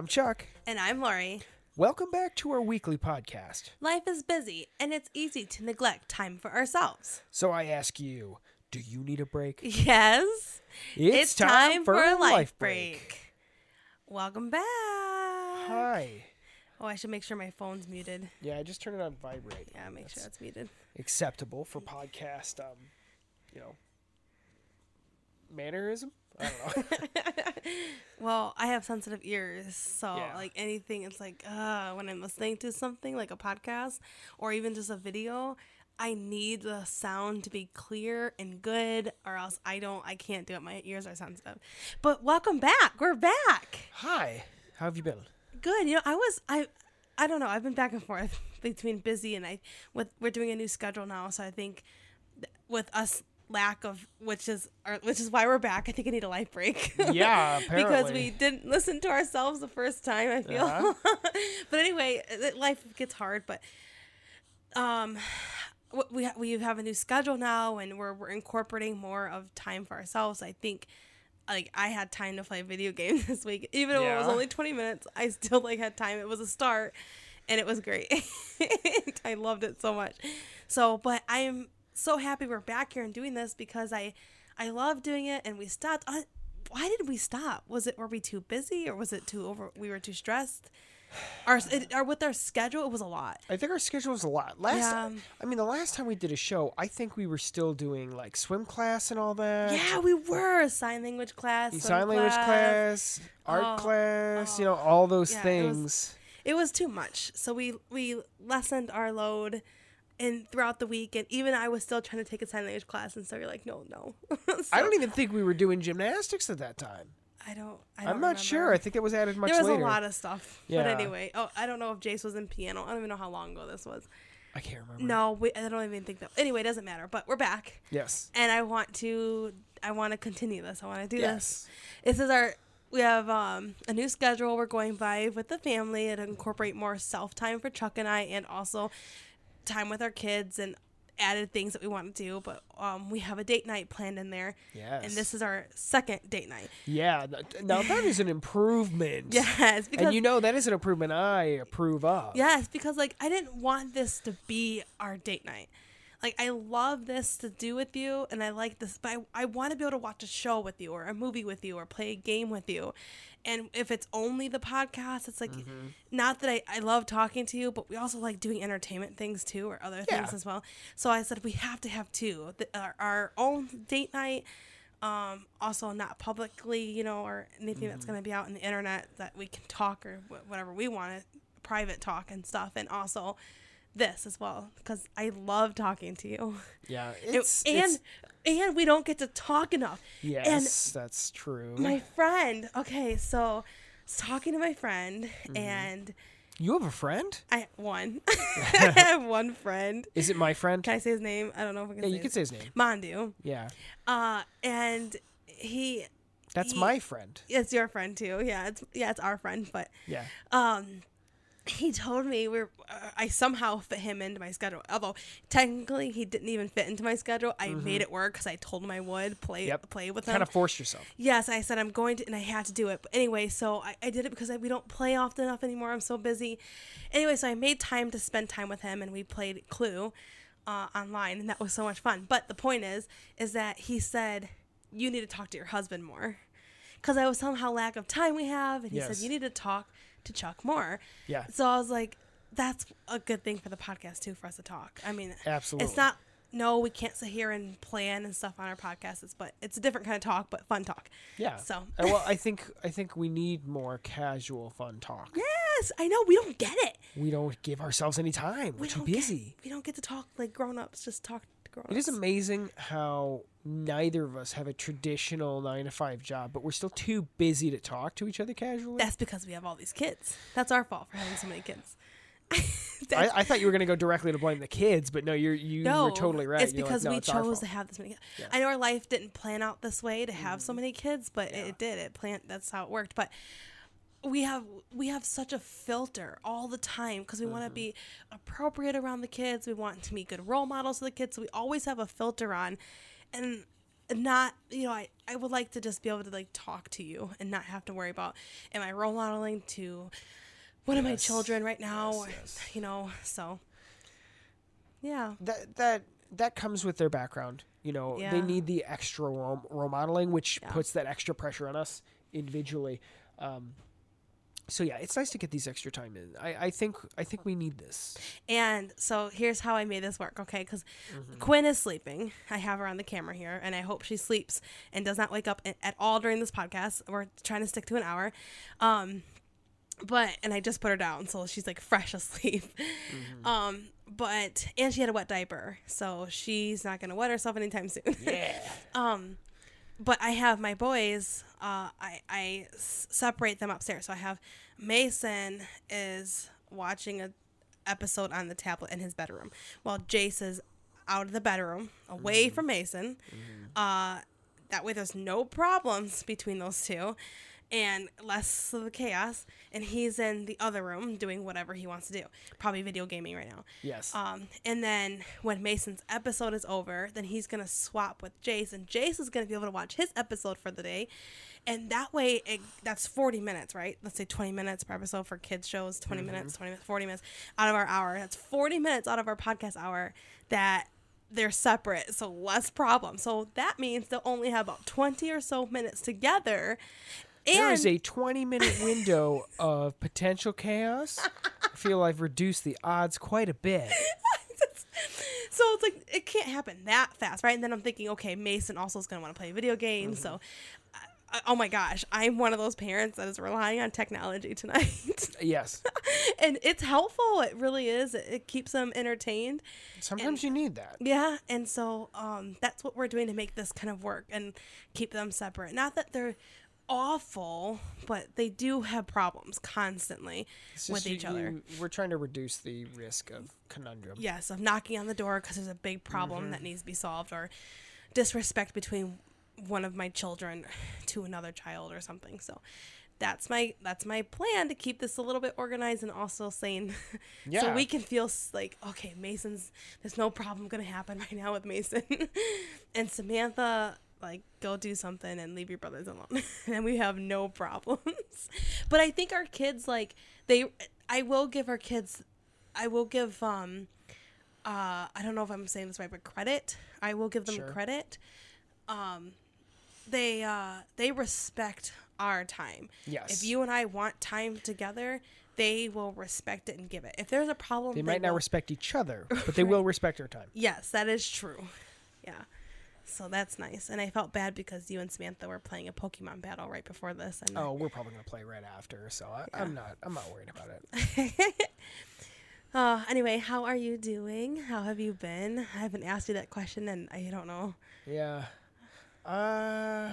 I'm Chuck. And I'm Lori. Welcome back to our weekly podcast. Life is busy, and it's easy to neglect time for ourselves. So I ask you, do you need a break? Yes, It's, time, for, a life break. Welcome back. Hi. Oh, I should make sure my phone's muted. Yeah, I just turned it on vibrate. Yeah, make sure That's it's muted. acceptable for podcast. Um, you know, mannerism. I don't know. Well, I have sensitive ears, so Yeah. like anything, it's like uh, when I'm listening to something like a podcast or even just a video, I need the sound to be clear and good, or else I don't, I can't do it. My ears are sensitive. But welcome back. We're back. Hi. How have you been? Good. You know, I was I I don't know. I've been back and forth between busy and I with we're doing a new schedule now, so I think with us lack of which is or which is why we're back. I think I need a life break. Yeah, because we didn't listen to ourselves the first time, I feel. Uh-huh. but anyway, life gets hard, but um we we have a new schedule now and we're we're incorporating more of time for ourselves. I think like I had time to play video games this week. Even though it was only 20 minutes, I still like had time. It was a start and it was great. I loved it so much. So, but I am so happy we're back here and doing this because I I love doing it and we stopped. Why did we stop? Was it were we too busy or was it too over we were too stressed? Our it, with our schedule it was a lot. I think our schedule was a lot. Last, Yeah. Um, I mean, the last time we did a show, I think we were still doing like swim class and all that. Yeah, we were sign language class, sign language class, art Oh, class, you oh. know, all those Yeah, it was- things. it was too much. So we we lessened our load and throughout the week and even I was still trying to take a sign language class and so you're like, no, no. So, I don't even think we were doing gymnastics at that time. I don't I don't I'm not sure. I think it was added much there was later. a lot of stuff. Yeah. But anyway, oh, I don't know if Jace was in piano. I don't even know how long ago this was. I can't remember. No, we, I don't even think that. Anyway, it doesn't matter. But we're back, Yes. and I want to. I want to continue this. I want to do Yes. this. This is our. We have um, a new schedule. We're going by with the family and incorporate more self time for Chuck and I, and also time with our kids and added things that we want to do. But um, we have a date night planned in there, Yes. and this is our second date night. Yeah. Now that is an improvement. Yes, because And you know that is an improvement I approve of. Yes, because like I didn't want this to be our date night. Like I love this to do with you and I like this but I, I want to be able to watch a show with you or a movie with you or play a game with you. And if it's only the podcast, it's like not that I, I love talking to you, but we also like doing entertainment things too or other things as well. So I said we have to have two. The, our, our own date night um, also not publicly, you know, or anything that's going to be out in the internet that we can talk or wh- whatever we want to, private talk and stuff, and also this as well because I love talking to you. Yeah. It- It's, and it's- and we don't get to talk enough. yes, that's true. My friend, okay, so I was talking to my friend, Mm-hmm. and you have a friend? I one, I have one friend. Is it my friend? Can I say his name? I don't know if I can. yeah, say you can say his name. Mandu. Yeah. Uh, and he. That's He- my friend. It's your friend too. Yeah, it's yeah, it's our friend, but Yeah. um he told me we're uh, I somehow fit him into my schedule. Although technically he didn't even fit into my schedule. I made it work cuz I told him I would play Mm-hmm. Yep. play with him. Kind of force yourself. Yes, I said I'm going to, and I had to do it. But anyway, so I, I did it because I, we don't play often enough anymore. I'm so busy. Anyway, so I made time to spend time with him, and we played Clue uh, online, and that was so much fun. But the point is, is that he said you need to talk to your husband more, because I was telling how lack of time we have, and he Yes. said you need to talk to Chuck more. Yeah. So I was like, that's a good thing for the podcast too, for us to talk. I mean, Absolutely. it's not. No, we can't sit here and plan and stuff on our podcasts. It's, but it's a different kind of talk, but fun talk. Yeah. So well, I think I think we need more casual, fun talk. yes, I know we don't get it. We don't give ourselves any time. We're We too don't get- busy. we don't get to talk like grown ups. Just talk to grown ups. It is amazing how neither of us have a traditional nine to five job, but we're still too busy to talk to each other casually. That's because we have all these kids. That's our fault for having so many kids. I, I thought you were going to go directly to blame the kids, but no, you're you no, were totally right. It's You're like, because "No, we it's chose to have this many. I know our life didn't plan out this way to have Mm. so many kids, but it, it did. It planned. That's how it worked. But we have we have such a filter all the time because we want Mm-hmm. to be appropriate around the kids. We want to be good role models to the kids. So we always have a filter on, and not you know I, I would like to just be able to like talk to you and not have to worry about am i role modeling to one of my children right now Yes, yes. you know so yeah that that that comes with their background. You know, Yeah. they need the extra role, role modeling, which Yeah. puts that extra pressure on us individually. Um, so yeah, it's nice to get these extra time in. I, I think I think we need this. and so here's how i made this work okay because Mm-hmm. quinn is sleeping i have her on the camera here and i hope she sleeps and does not wake up at all during this podcast we're trying to stick to an hour um but and i just put her down so she's like fresh asleep. Mm-hmm. um but and she had a wet diaper so she's not gonna wet herself anytime soon. Yeah. um but i have my boys uh i i s- separate them upstairs. So i have mason is watching a episode on the tablet in his bedroom while jace is out of the bedroom away from mason. Uh that way there's no problems between those two and less of the chaos and he's in the other room doing whatever he wants to do probably video gaming right now yes. um, and then when Mason's episode is over, then he's gonna swap with Jace, and Jace is gonna be able to watch his episode for the day, and that way, it, that's forty minutes, right? Let's say twenty minutes per episode for kids shows, 20 minutes, twenty minutes, forty minutes out of our hour. That's forty minutes out of our podcast hour that they're separate, so less problem. So that means they'll only have about twenty or so minutes together. And there is a 20 minute window of potential chaos. I feel I've reduced the odds quite a bit. so it's like it can't happen that fast, right? And then I'm thinking, okay, Mason also is going to want to play video games, Mm-hmm. so. I, oh my gosh, I'm one of those parents that is relying on technology tonight. Yes. and it's helpful. It really is. It, it keeps them entertained. Sometimes you need that. Yeah, and so um, that's what we're doing to make this kind of work and keep them separate. Not that they're awful, but they do have problems constantly with just you- each other. we're trying to reduce the risk of conundrum. Yes, of knocking on the door because there's a big problem Mm-hmm. that needs to be solved, or disrespect between one of my children to another child or something. So that's my that's my plan to keep this a little bit organized and also sane, yeah. so we can feel like okay, Mason's there's no problem gonna happen right now with Mason, and Samantha. Like, go do something and leave your brothers alone. and we have no problems. but I think our kids, like, they, I will give our kids, I will give, um, uh, I don't know if I'm saying this right, but credit. I will give them Sure. credit. Um, they uh, they respect our time. Yes. If you and I want time together, they will respect it and give it. If there's a problem, They might not respect each other, but they will respect our time. Yes, that is true. Yeah. So that's nice. And I felt bad because you and Samantha were playing a Pokemon battle right before this. And Oh, we're probably gonna play right after, so I, I'm not. I'm not worried about it. Uh, anyway, how are you doing? How have you been? I haven't asked you that question, and I don't know. Yeah. Uh,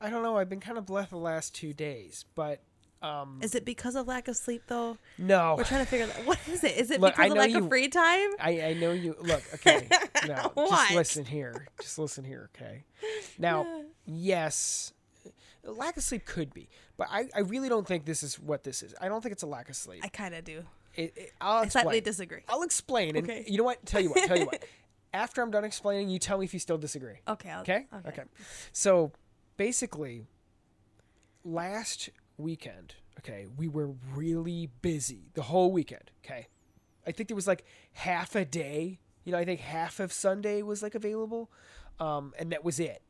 I don't know. I've been kind of blessed the last two days, but um, Is it because of lack of sleep, though? no. We're trying to figure that. What is it? Is it Look, because of lack you- of free time? I, I know you. Look, okay. Now, just listen here. Just listen here, okay? Now, yes, lack of sleep could be, but I, I really don't think this is what this is. I don't think it's a lack of sleep. I kind of do. It, it, I'll I slightly disagree. I'll explain. And Okay. you know what? Tell you what. Tell you what. After I'm done explaining, you tell me if you still disagree. Okay. I'll, Okay? Okay. So basically, last weekend, okay, we were really busy the whole weekend. Okay. I think there was like half a day. You know, I think half of Sunday was like available. Um, and that was it.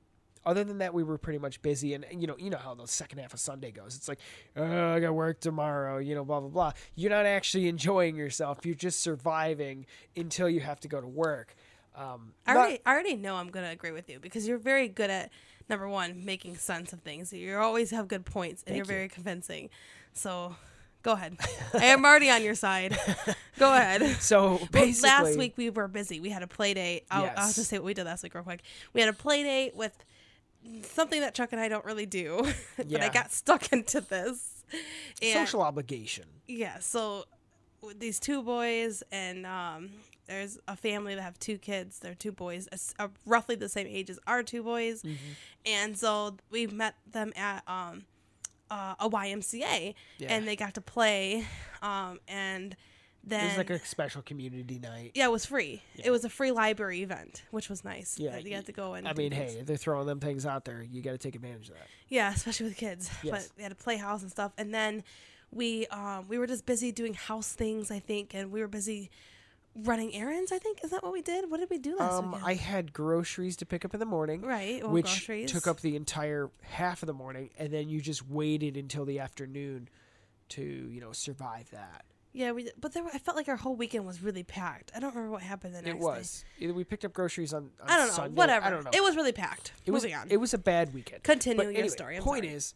Other than that, we were pretty much busy, and, and you know, you know how the second half of Sunday goes. It's like, oh, I got work tomorrow, you know, blah blah blah. You're not actually enjoying yourself. You're just surviving until you have to go to work. Um, I not- already, I already know I'm gonna agree with you because you're very good at number one making sense of things. You always have good points and Thank you're you. very convincing. So, go ahead. I am already on your side. Go ahead. so Well, basically, last week we were busy. We had a play date. I'll, I'll just say what we did last week real quick. We had a play date with something that Chuck and I don't really do, but I got stuck into this. And- social obligation. yeah so with these two boys and um there's a family that have two kids they're two boys uh, roughly the same age as our two boys Mm-hmm. and so we met them at um uh, a ymca Yeah. and they got to play um and Then it was like a special community night. yeah, it was free. Yeah. It was a free library event, which was nice. Yeah, you got to go and I mean, things. hey, they're throwing them things out there. You got to take advantage of that. Yeah, especially with kids. Yes. But they had a playhouse and stuff. And then we um we were just busy doing house things, I think, and we were busy running errands, I think. Is that what we did? What did we do last Um, weekend? I had groceries to pick up in the morning, right, well, which groceries. took up the entire half of the morning, and then you just waited until the afternoon to, you know, survive that. Yeah, we but there were, I felt like our whole weekend was really packed. I don't remember what happened the next It was either we picked up groceries on, on. I don't know. Sunday. Whatever. I don't know. It was really packed. It was Moving on. it was a bad weekend. Continue But your anyway, story. I'm point sorry. is,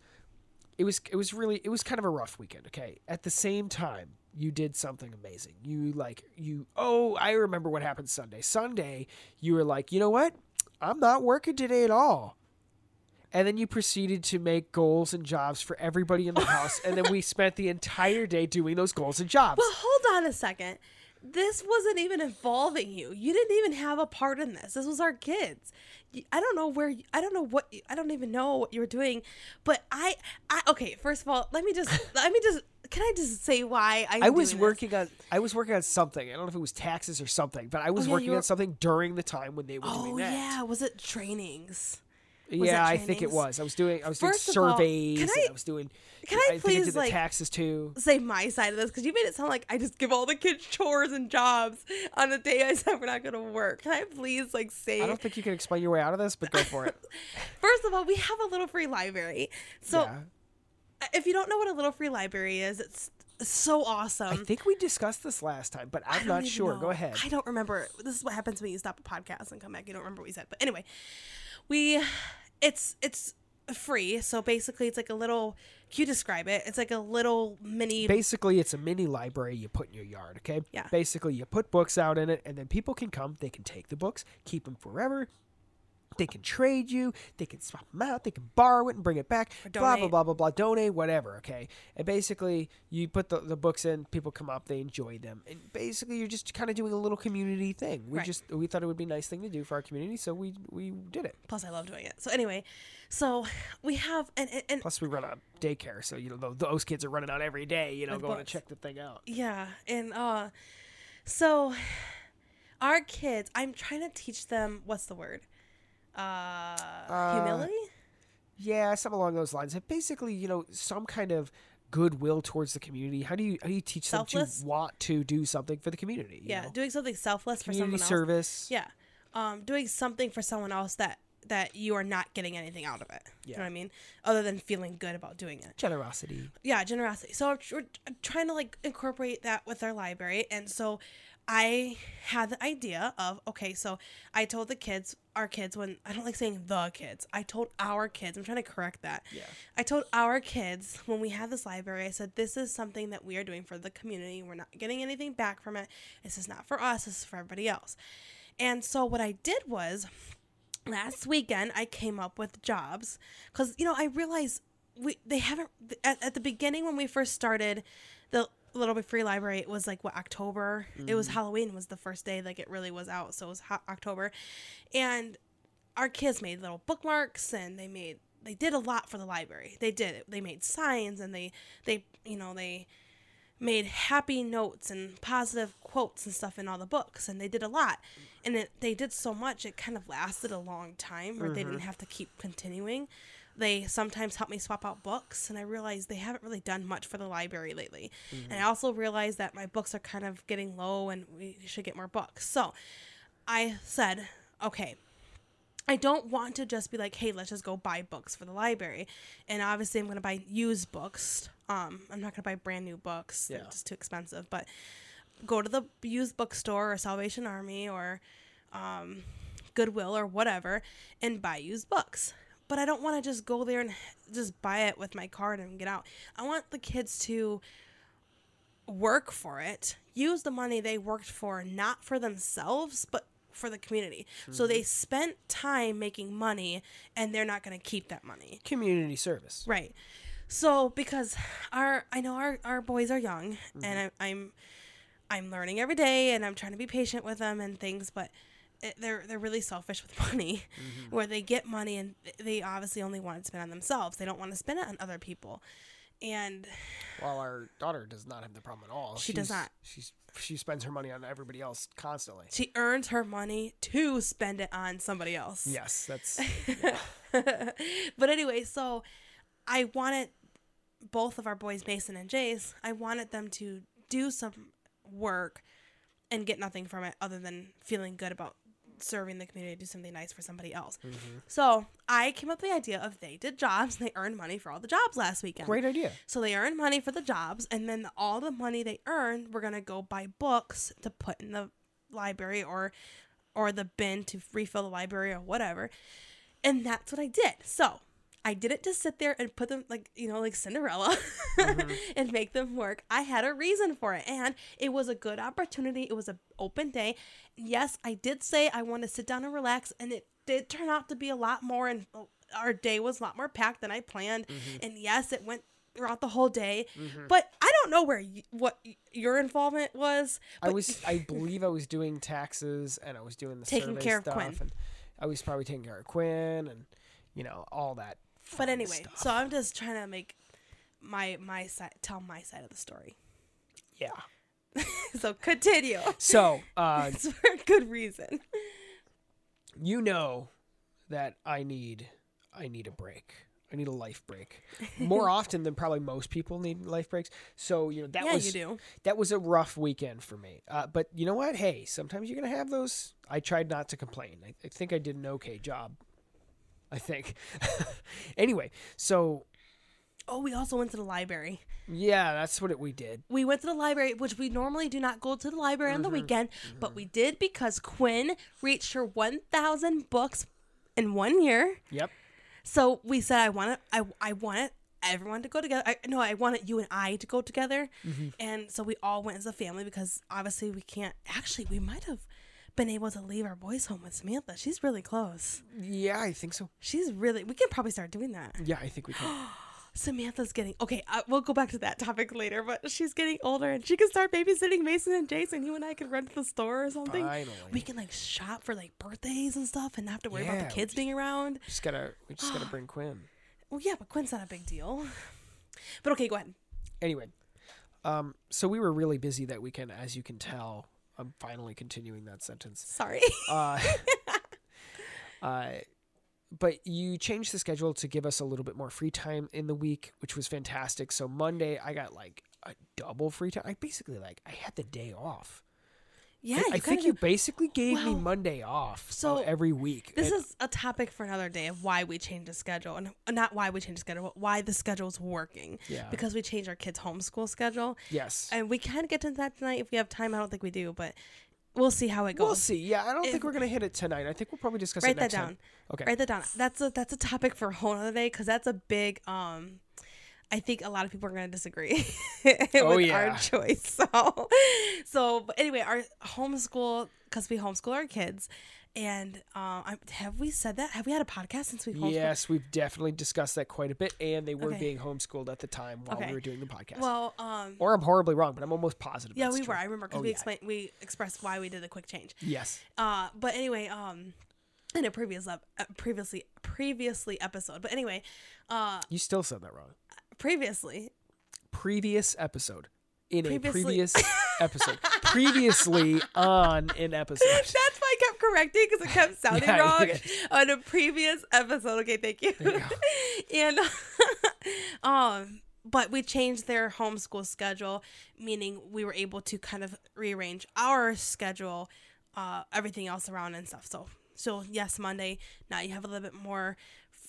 it was it was really it was kind of a rough weekend. Okay, at the same time, you did something amazing. You like you. Oh, I remember what happened Sunday. Sunday, you were like, you know what? I'm not working today at all. And then you proceeded to make goals and jobs for everybody in the house, and then we spent the entire day doing those goals and jobs. Well, hold on a second. This wasn't even involving you. You didn't even have a part in this. This was our kids. I don't know where. You, I don't know what. you- I don't even know what you were doing. But I. I okay. First of all, let me just. let me just. Can I just say why I'm I was doing this? working on I was working on something. I don't know if it was taxes or something, but I was Oh, yeah, working were- on something during the time when they were doing oh, that. Oh yeah, was it trainings? yeah, I think it was. I was doing I was First doing all, surveys. can and I- I was doing. can I think I please, the like- taxes too? Say my side of this because you made it sound like I just give all the kids chores and jobs on the day I said we're not going to work. Can I please like say? I don't think you can explain your way out of this, but go for it. First of all, we have a little free library. So yeah. If you don't know what a little free library is, it's so awesome. I think we discussed this last time, but I'm don't sure. know. Go ahead. I don't remember. This is what happens when you stop a podcast and come back. You don't remember what we said. But anyway, we it's it's free. So basically, it's like a little. Can you describe it? It's like a little mini. Basically, it's a mini library you put in your yard, okay? Yeah. Basically, you put books out in it, and then people can come. They can take the books, keep them forever. They can trade you. They can swap them out. They can borrow it and bring it back. Blah, blah, blah, blah, blah. Donate, whatever, okay? And basically, you put the, the books in, people come up, they enjoy them. And basically, you're just kind of doing a little community thing. We Right. just, we thought it would be a nice thing to do for our community, so we, we did it. Plus, I love doing it. So anyway, so we have and and, and Plus, we run a daycare, so, you know, those kids are running out every day, you know, going books. to check the thing out. Yeah, and uh so our kids, I'm trying to teach them what's the word? Uh, humility? Yeah, something along those lines. And basically, you know, some kind of goodwill towards the community. How do you how do you teach Selfless? them to want to do something for the community? you Yeah, know? doing something selfless for community someone else. service. Yeah. Um doing something for someone else that that you are not getting anything out of it. You Yeah. know what I mean? Other than feeling good about doing it. generosity. yeah generosity so we're trying to like incorporate that with our library and so i had the idea of okay so i told the kids our kids when i don't like saying the kids i told our kids i'm trying to correct that. Yeah. i told our kids when we had this library i said this is something that we are doing for the community. We're not getting anything back from it. This is not for us. This is for everybody else. And so what i did was last weekend I came up with jobs because you know I realized we they haven't at, at the beginning when we first started the Little Bit Free Library it was like what October? It was mm-hmm. Halloween was the first day like it really was out so it was ho- October. And our kids made little bookmarks and they made they did a lot for the library. They did it. They made signs and they they you know they made happy notes and positive quotes and stuff in all the books and they did a lot. And it, they did so much it kind of lasted a long time where they didn't mm-hmm. have to keep continuing they sometimes help me swap out books and i realized they haven't really done much for the library lately and i also realized that my books are kind of getting low and we should get more books so i said okay I don't want to just be like, hey, let's just go buy books for the library. And obviously, I'm going to buy used books. Um, I'm not going to buy brand new books. They're Yeah. just too expensive. But go to the used bookstore or Salvation Army or um, Goodwill or whatever and buy used books. But I don't want to just go there and just buy it with my card and get out. I want the kids to work for it, use the money they worked for not for themselves, but for the community. So they mm-hmm. spent time making money and they're not going to keep that money. Community service. Right. So because our I know our, our boys are young and mm-hmm. I, I'm I'm learning every day and I'm trying to be patient with them and things, but they're they're really selfish with money, mm-hmm. where they get money and they obviously only want to spend on themselves. They don't want to spend it on other people, and While our daughter does not have the problem at all. She does not. She's she spends her money on everybody else constantly. she earns her money to spend it on somebody else. Yes, that's but anyway, so I wanted both of our boys, Mason and Jace, I wanted them to do some work and get nothing from it other than feeling good about serving the community, to do something nice for somebody else. Mm-hmm. So I came up with the idea of they did jobs and they earned money for all the jobs last weekend. great idea. So they earned money for the jobs, and then all the money they earned, we're gonna go buy books to put in the library or or the bin to refill the library or whatever. And that's what I did. So I didn't just sit there and put them like you know like Cinderella uh-huh. and make them work. I had a reason for it, and it was a good opportunity. It was an open day. Yes, I did say I want to sit down and relax, and it did turn out to be a lot more. And our day was a lot more packed than I planned. Mm-hmm. And yes, it went throughout the whole day. Mm-hmm. But I don't know where y- what your involvement was. I was I believe I was doing taxes and I was doing the Taking survey care of stuff Quinn. and I was probably taking care of Quinn and you know all that. But anyway, stuff. so I'm just trying to make my my side tell my side of the story. yeah. So continue. So uh, it's for a good reason. you know that I need I need a break. I need a life break more often than probably most people need life breaks. So you know that yeah, was you do. that was a rough weekend for me. Uh, but you know what? Hey, sometimes you're gonna have those. I tried not to complain. I, I think I did an okay job. I think. anyway, so Oh, we also went to the library. yeah, that's what it, we did. We went to the library, which we normally do not go to the library on the mm-hmm. weekend, but we mm-hmm. did because Quinn reached her 1,000 books in one year. Yep. So we said, I want it. I I wanted everyone to go together. I, no, I wanted you and I to go together, mm-hmm. and so we all went as a family because obviously we can't. Actually, we might have been able to leave our boys home with Samantha. She's really close. Yeah, I think so. She's really. We can probably start doing that. Yeah, I think we can. Samantha's getting okay. Uh, we'll go back to that topic later, but she's getting older and she can start babysitting Mason and Jason. You and I can run to the store or something. Finally. We can like shop for like birthdays and stuff and not have to worry about the kids being around. just gotta we just gotta bring Quinn. Well, yeah, but Quinn's not a big deal. But okay, go ahead. Anyway, um, so we were really busy that weekend, as you can tell. I'm finally continuing that sentence. Sorry. Uh, uh, but you changed the schedule to give us a little bit more free time in the week, which was fantastic. So Monday, I got like a double free time. I basically like I had the day off. Yeah, I, I think kinda you basically gave me Monday off. so So every week. This And- is a topic for another day of why we changed the schedule, and uh, not why we changed the schedule, but why the schedule's working. Yeah. Because we changed our kids' homeschool schedule, yes. and we can get into that tonight if we have time. I don't think we do, but we'll see how it goes. We'll see. Yeah, I don't If- think we're gonna hit it tonight. I think we'll probably discuss Write it that down. time. Okay. Write that down. That's a that's a topic for a whole other day because that's a big um. I think a lot of people are going to disagree with Oh, our choice. So, so but anyway, our homeschool because we homeschool our kids, and um, have we said that? Have we had a podcast since we homeschooled? Yes, we've definitely discussed that quite a bit, and they were Okay. being homeschooled at the time while Okay. we were doing the podcast. Well, um, or I'm horribly wrong, but I'm almost positive. yeah, we true. were. I remember because Oh, we yeah. explained we expressed why we did the quick change. Yes. Uh, but anyway, um, in a previous uh, previously previously episode. But anyway, uh, You still said that wrong. Previously Previous episode. In a previous episode. Previously on an episode. That's why I kept correcting because it kept sounding Yeah, wrong on a previous episode. Okay, thank you. You and um, but we changed their homeschool schedule, meaning we were able to kind of rearrange our schedule, uh, everything else around and stuff. So, so yes, Monday now you have a little bit more.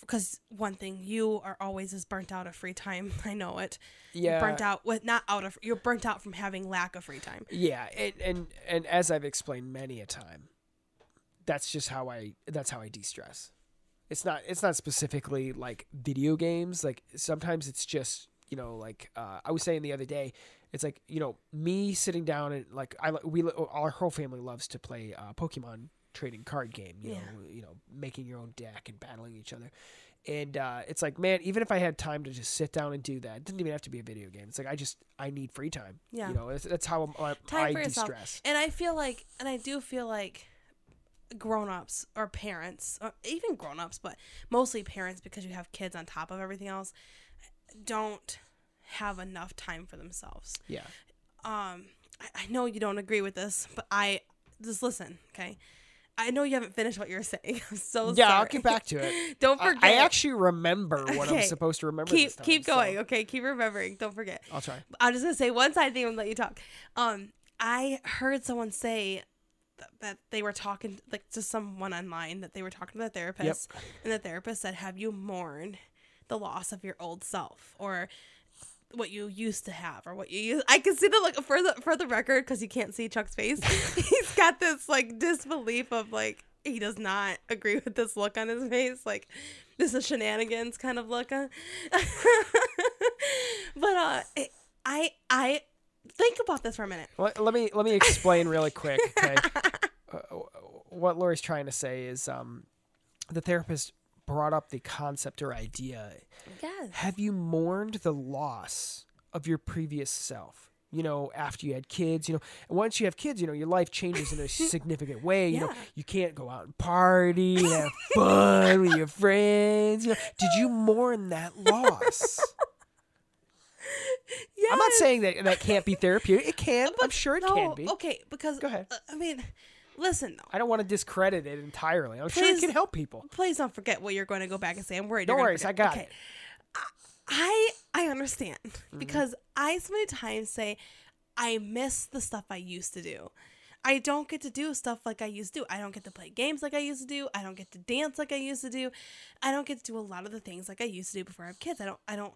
Because one thing, you are always as burnt out of free time. I know it. Yeah. You're burnt out with not out of. You're burnt out from having lack of free time. Yeah, and, and and as I've explained many a time, that's just how I that's how I de-stress. It's not it's not specifically like video games. Like sometimes it's just you know like uh, I was saying the other day, it's like you know me sitting down and like I we our whole family loves to play uh, Pokemon trading card game. You know you know making your own deck and battling each other. And uh, it's like, man, even if I had time to just sit down and do that, it didn't even have to be a video game. It's like I just I need free time. Yeah. you know, that's, that's how I'm, I, I de-stress. And I feel like, and I do feel like grown-ups or parents, or even grown-ups, but mostly parents because you have kids on top of everything else, don't have enough time for themselves. Yeah. Um, I, I know you don't agree with this, but I just listen, okay? I know you haven't finished what you're saying. I'm so Yeah, sorry. I'll get back to it. don't forget. I actually remember what I'm supposed to remember. keep time, keep so going. Okay, keep remembering. Don't forget. I'll try. I'm just gonna say one side thing and let you talk. Um, I heard someone say th- that they were talking like to someone online that they were talking to the therapist, and the therapist said, "Have you mourned the loss of your old self or?" What you used to have, or what you use. I can see the look for the for the record because you can't see Chuck's face. He's got this like disbelief of like he does not agree with this look on his face. Like this is shenanigans kind of look. uh. but uh, I I think about this for a minute. Let, let me let me explain really quick. Okay. uh, what Lori's trying to say is, um, the therapist brought up the concept or idea. Yes. Have you mourned the loss of your previous self? You know, after you had kids, you know, and once you have kids, you know, your life changes in a significant way. You know, you can't go out and party and have fun with your friends. You know, did you mourn that loss? Yes. I'm not saying that that can't be therapeutic. It can. I'm sure it no, can be. Okay, because Go ahead. uh, I mean, listen though. I don't want to discredit it entirely. I'm sure it can help people. Please don't forget what you're going to go back and say. I'm worried. No you're worries, I got okay. it. I I understand Mm-hmm. because I so many times say I miss the stuff I used to do. I don't get to do stuff like I used to do. I don't get to play games like I used to do. I don't get to dance like I used to do. I don't get to do a lot of the things like I used to do before I have kids. I don't I don't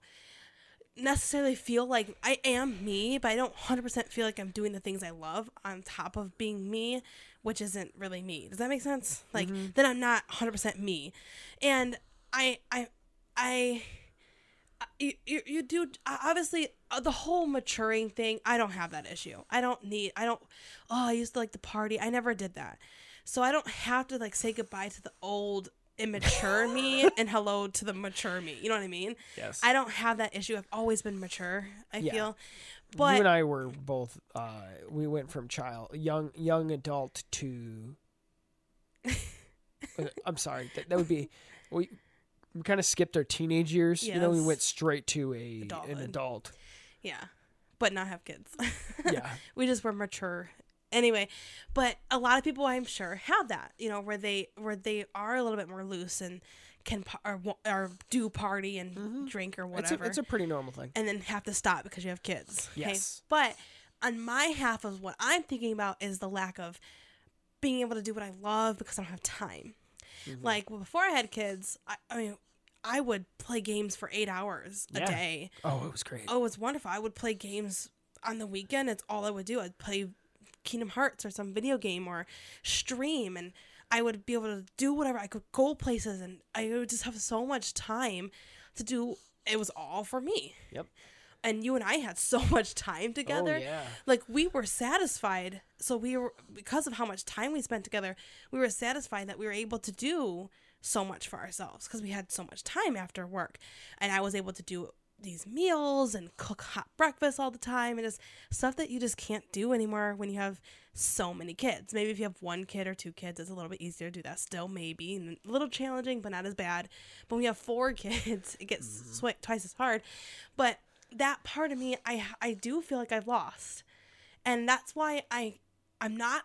necessarily feel like I am me, but I don't 100% feel like I'm doing the things I love on top of being me, which isn't really me. Does that make sense? Like then I'm not 100% me. And I I I you, you, you do obviously uh, the whole maturing thing i don't have that issue i don't need i don't oh i used to like the party i never did that so i don't have to like say goodbye to the old immature me and hello to the mature me you know what i mean Yes. i don't have that issue i've always been mature i Yeah. feel you and I were both. Uh, we went from child, young, young adult to. I'm sorry. That, that would be. We we kind of skipped our teenage years. You know, we went straight to a an adult. yeah but not have kids Yeah. we just were mature anyway but a lot of people i'm sure have that you know where they where they are a little bit more loose and can or, or do party and drink or Mm-hmm. It's a, whatever it's a pretty normal thing. and then have to stop because you have kids okay? Yes. but on my half of what i'm thinking about is the lack of being able to do what i love because i don't have time Mm-hmm. like before i had kids I, I mean i would play games for eight hours a Yeah. day Oh, it was great. Oh, it was wonderful. I would play games on the weekend. It's all I would do. I'd play Kingdom Hearts or some video game or stream and I would be able to do whatever. I could go places and I would just have so much time to do it was all for me. Yep. And you and I had so much time oh, together. Oh yeah. Like we were satisfied. So we were because of how much time we spent together, we were satisfied that we were able to do so much for ourselves because we had so much time after work. And I was able to do these meals and cook hot breakfast all the time and just stuff that you just can't do anymore when you have so many kids. Maybe if you have one kid or two kids, it's a little bit easier to do that still, maybe. And a little challenging, but not as bad. But when you have four kids, it gets mm-hmm. swi- twice as hard. But that part of me, I I do feel like I've lost, and that's why I I'm not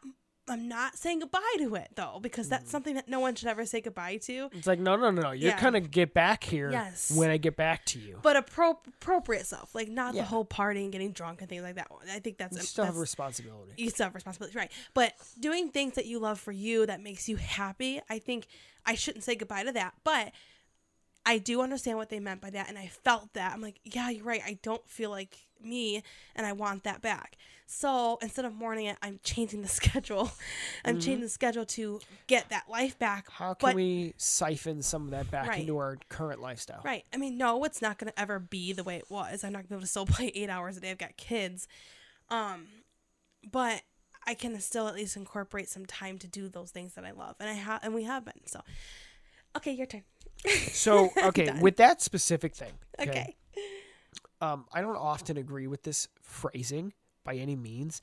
I'm not saying goodbye to it though because that's mm. something that no one should ever say goodbye to. It's like no, no, no, no. You're Yeah. gonna get back here Yes. when I get back to you. But appro- appropriate self, like not Yeah. the whole party and getting drunk and things like that. I think that's You still have that's- responsibility. you still have responsibility, right? But doing things that you love for you that makes you happy, I think I shouldn't say goodbye to that. But I do understand what they meant by that, and I felt that. I'm like, yeah, you're right. I don't feel like me, and I want that back. So instead of mourning it, I'm changing the schedule. I'm changing the schedule to get that life back. Mm-hmm. How can but- we siphon some of that back Right. into our current lifestyle? Right. I mean, no, it's not going to ever be the way it was. I'm not going to be able to still play eight hours a day. I've got kids. Um, but I can still at least incorporate some time to do those things that I love. And I have, and we have been. So, okay, your turn. So, okay, with that specific thing, Okay. um, I don't often agree with this phrasing by any means,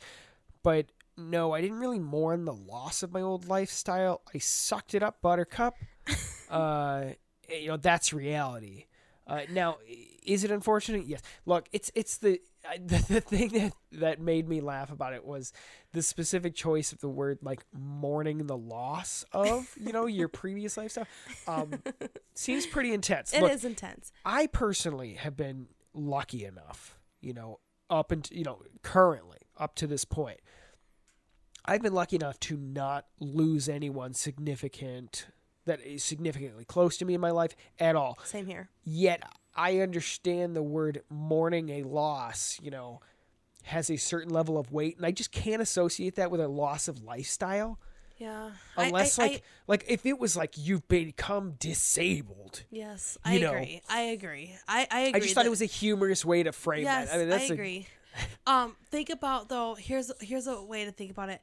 but no, I didn't really mourn the loss of my old lifestyle. I sucked it up, Buttercup. uh, you know, that's reality. Uh, now, is it unfortunate? Yes. Look, it's it's the the, the thing that that made me laugh about it was the specific choice of the word like mourning the loss of you know your previous lifestyle. Um, seems pretty intense. It is Look, intense. I personally have been lucky enough, you know, up and you know, currently up to this point, I've been lucky enough to not lose anyone significant that is significantly close to me in my life at all. Same here. Yet I understand the word mourning a loss, you know, has a certain level of weight, and I just can't associate that with a loss of lifestyle. Yeah. Unless I- like I- like if it was like you've become disabled. yes, I know. agree. I agree. I, I agree. I just thought it was a humorous way to frame Yes, that. I mean, that's I a- agree. um, think about though. Here's here's a way to think about it.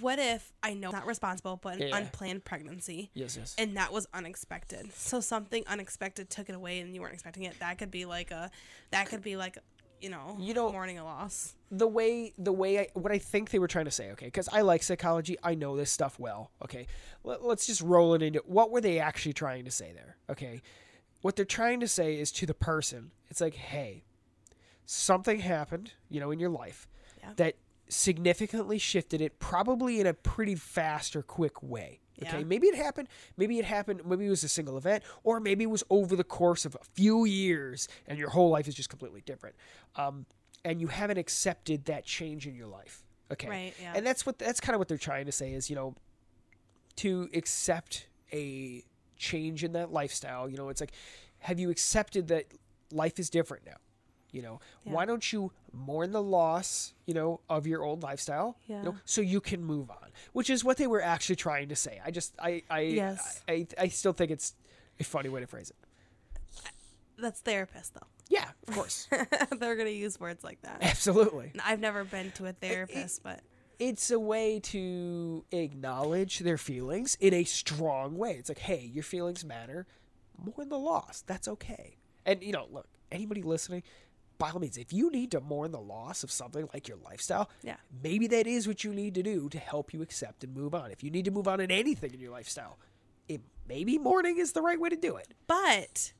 What if I know not responsible, but an Yeah. unplanned pregnancy, yes, yes. and that was unexpected. So something unexpected took it away, and you weren't expecting it. That could be like a, that could be like, you know, You know- mourning a loss. the way the way I, what I think they were trying to say, okay, because I like psychology, I know this stuff well. Okay, Let, let's just roll it into what were they actually trying to say there? Okay, what they're trying to say is to the person, it's like, hey, something happened, you know, in your life Yeah. that significantly shifted it, probably in a pretty fast or quick way. Okay, Yeah. maybe it happened. Maybe it happened. Maybe it was a single event, or maybe it was over the course of a few years, and your whole life is just completely different. Um, and you haven't accepted that change in your life. Okay, Right, yeah. and that's what that's kind of what they're trying to say is you know to accept a change in that lifestyle. You know, it's like, have you accepted that life is different now? You know, Yeah. why don't you mourn the loss, you know, of your old lifestyle, you know, so you can move on, which is what they were actually trying to say. I just, I, I, Yes. I, I still think it's a funny way to phrase it. That's therapist though. Yeah, of course, They're gonna use words like that. absolutely. I've never been to a therapist, but It's a way to acknowledge their feelings in a strong way. It's like, hey, your feelings matter. Mourn the loss. That's okay. And you know, look, anybody listening, by all means, if you need to mourn the loss of something like your lifestyle, Yeah. maybe that is what you need to do to help you accept and move on. If you need to move on in anything in your lifestyle, it, maybe mourning is the right way to do it. But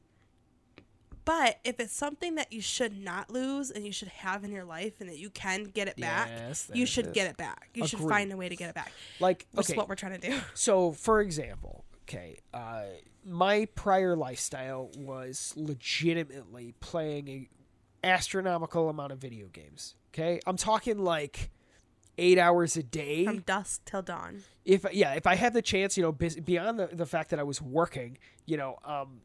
but if it's something that you should not lose and you should have in your life and that you can get it back, Yes, you should is. get it back. You should find a way to get it back. Like, Which okay, is what we're trying to do. So, for example, okay, uh, my prior lifestyle was legitimately playing a astronomical amount of video games. Okay, I'm talking like eight hours a day. From dusk till dawn. if yeah, if I had the chance, you know, beyond the, the fact that I was working, you know, um,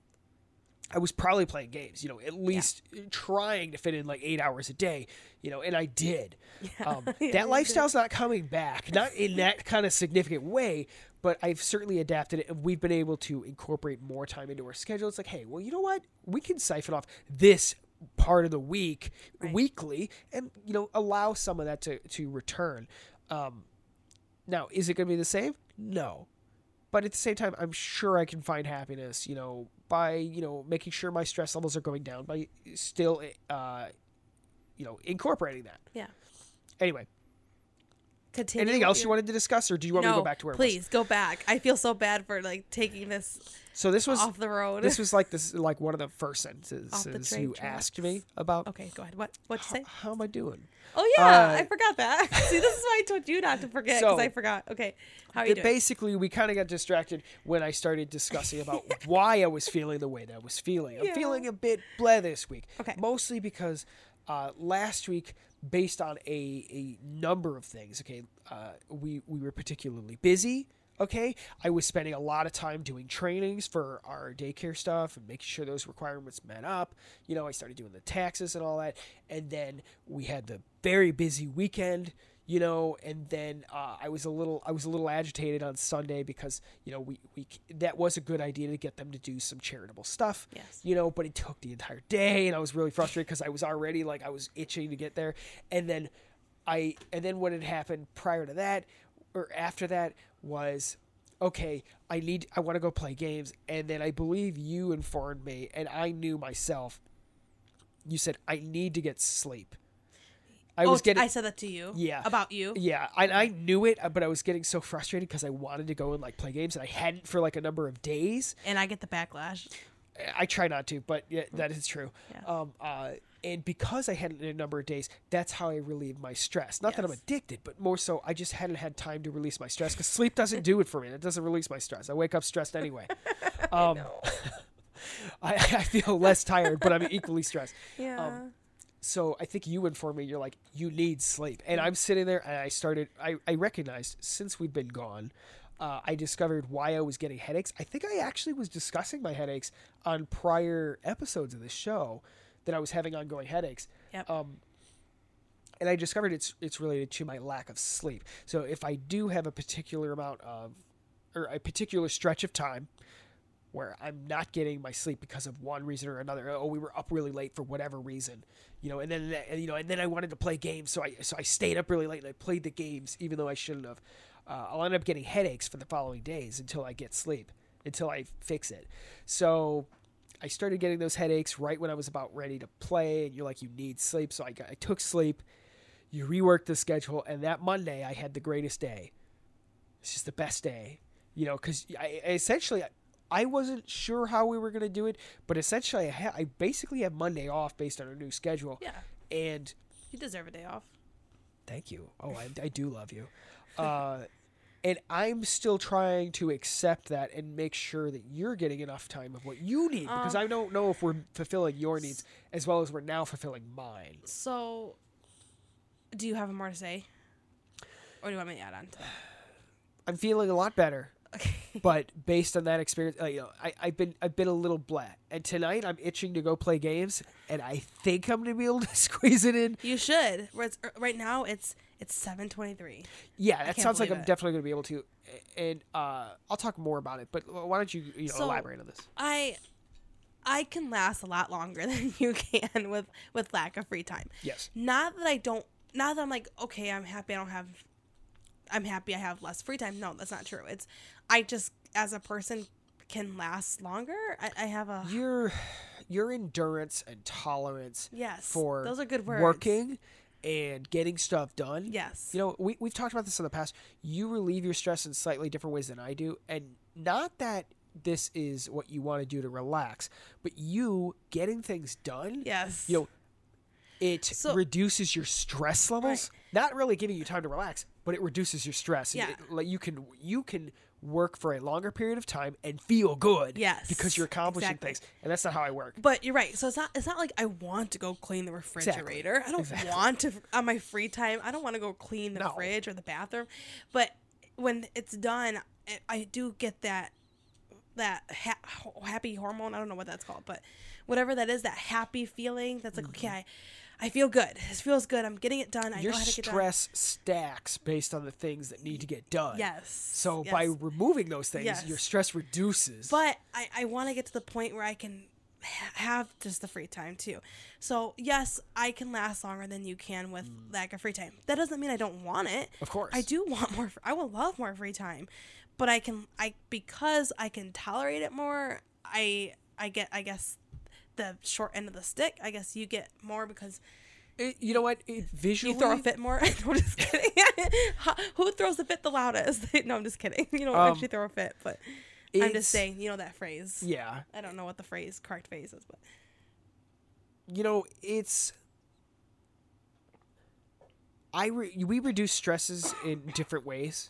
I was probably playing games, you know, at least trying to fit in like eight hours a day, you know, and I did. Um, Yeah, that did. lifestyle's not coming back, not in that kind of significant way, but I've certainly adapted it, and we've been able to incorporate more time into our schedule. It's like, hey, well, you know what? We can siphon off this part of the week Right. weekly, and you know, allow some of that to to return. Um, now, is it going to be the same? No. But at the same time, I'm sure I can find happiness, you know, by, you know, making sure my stress levels are going down by still, uh, you know, incorporating that. Yeah. Anyway, Continue. anything else you wanted to discuss, or do you want no, me to go back to where it please go back. I feel so bad for like taking this? So this was off the road. this was like this like one of the first sentences Off the train you tracks. asked me about okay, go ahead. What what'd you say? how am I doing. Oh yeah, Uh, I forgot that. See, this is why I told you not to forget because So- I forgot. Okay, how are you doing? basically, we kind of got distracted when I started discussing about why I was feeling the way that I was feeling. I'm Yeah. feeling a bit bleh this week. Okay. Mostly because uh, last week, based on a, a number of things, okay, uh, we, we were particularly busy. Okay, I was spending a lot of time doing trainings for our daycare stuff and making sure those requirements met up. You know, I started doing the taxes and all that, and then we had the very busy weekend you know and then uh, i was a little i was a little agitated on sunday because you know we, we that was a good idea to get them to do some charitable stuff Yes. you know but it took the entire day and i was really frustrated because i was already like i was itching to get there. And then i and then what had happened prior to that or after that was okay i need i want to go play games. And then i believe you informed me and i knew myself. You said i need to get sleep i oh, was getting I said that to you. Yeah. About you. yeah, I, I knew it, but I was getting so frustrated because I wanted to go and like play games, and I hadn't for like a number of days. And I get the backlash. I try not to, but yeah, that is true. Yeah. Um, uh, and because I hadn't in a number of days, that's how I relieve my stress. Not that I'm addicted, but more so I just hadn't had time to release my stress because sleep doesn't do it for me. It doesn't release my stress. I wake up stressed anyway. Um, I, I feel less tired, but I'm equally stressed. Yeah. So I think you informed me. You're like, you need sleep, and I'm sitting there, and I started. I, I recognized since we've been gone, uh, I discovered why I was getting headaches. I think I actually was discussing my headaches on prior episodes of this show that I was having ongoing headaches. yep. Um, and I discovered it's it's related to my lack of sleep. So if I do have a particular amount of, or a particular stretch of time, where I'm not getting my sleep because of one reason or another. Oh, we were up really late for whatever reason, you know, and then you know, and then I wanted to play games, so I so I stayed up really late and I played the games even though I shouldn't have. Uh, I'll end up getting headaches for the following days until I get sleep, until I fix it. So I started getting those headaches right when I was about ready to play, and you're like, you need sleep. So I, got, I took sleep. You reworked the schedule, and that Monday I had the greatest day. It's just the best day, you know, because I essentially I wasn't sure how we were gonna do it, but essentially I, ha- I basically have Monday off based on our new schedule, yeah. and You deserve a day off. Thank you. Oh, I, I do love you. Uh, and I'm still trying to accept that and make sure that you're getting enough time of what you need because Um, I don't know if we're fulfilling your needs as well as we're now fulfilling mine. So, do you have more to say, or do you want me to add on to that? I'm feeling a lot better, Okay. but based on that experience, uh, you know, I, I've been I've been a little blat, and tonight I'm itching to go play games, and I think I'm gonna be able to squeeze it in. You should. Er, right now, it's it's seven twenty three. Yeah, that sounds like I'm it. definitely gonna be able to, and uh, I'll talk more about it. But why don't you you know So- elaborate on this? I I can last a lot longer than you can with with lack of free time. Yes. Not that I don't. Not that I'm like okay. I'm happy. I don't have. I'm happy. I have less free time. No, that's not true. It's I just as a person can last longer. I, I have a your your endurance and tolerance yes. for those are good words. working and getting stuff done. Yes. You know, we we've talked about this in the past. You relieve your stress in slightly different ways than I do, and not that this is what you want to do to relax, but you getting things done. Yes. You know, it So- reduces your stress levels. Not really giving you time to relax, but it reduces your stress. Yeah. It- like you can you can work for a longer period of time and feel good. Yes, Because you're accomplishing exactly. things, and that's not how I work. But you're right. So it's not it's not like I want to go clean the refrigerator. I don't Exactly. want to on my free time. I don't want to go clean the No. fridge or the bathroom. But when it's done, I, I do get that that ha- happy hormone. I don't know what that's called, but whatever that is, that happy feeling. That's like Mm-hmm. okay, I, I feel good. This feels good. I'm getting it done. I your know how to get done. stress stacks based on the things that need to get done. Yes. So yes. by removing those things, Yes. your stress reduces. But I, I want to get to the point where I can have just the free time too. So yes, I can last longer than you can with mm. lack of free time. That doesn't mean I don't want it. of course, I do want more. I will love more free time, but I can I because I can tolerate it more. I I get I guess the short end of the stick. I guess you get more because It- you know what? It, visually, you throw a fit more. no, I'm just kidding. Who throws a fit the loudest? no, I'm just kidding. You don't Um, actually throw a fit, but I'm just saying. You know that phrase. Yeah, I don't know what the phrase correct phrase is, but you know it's. I re- we reduce stresses in different ways.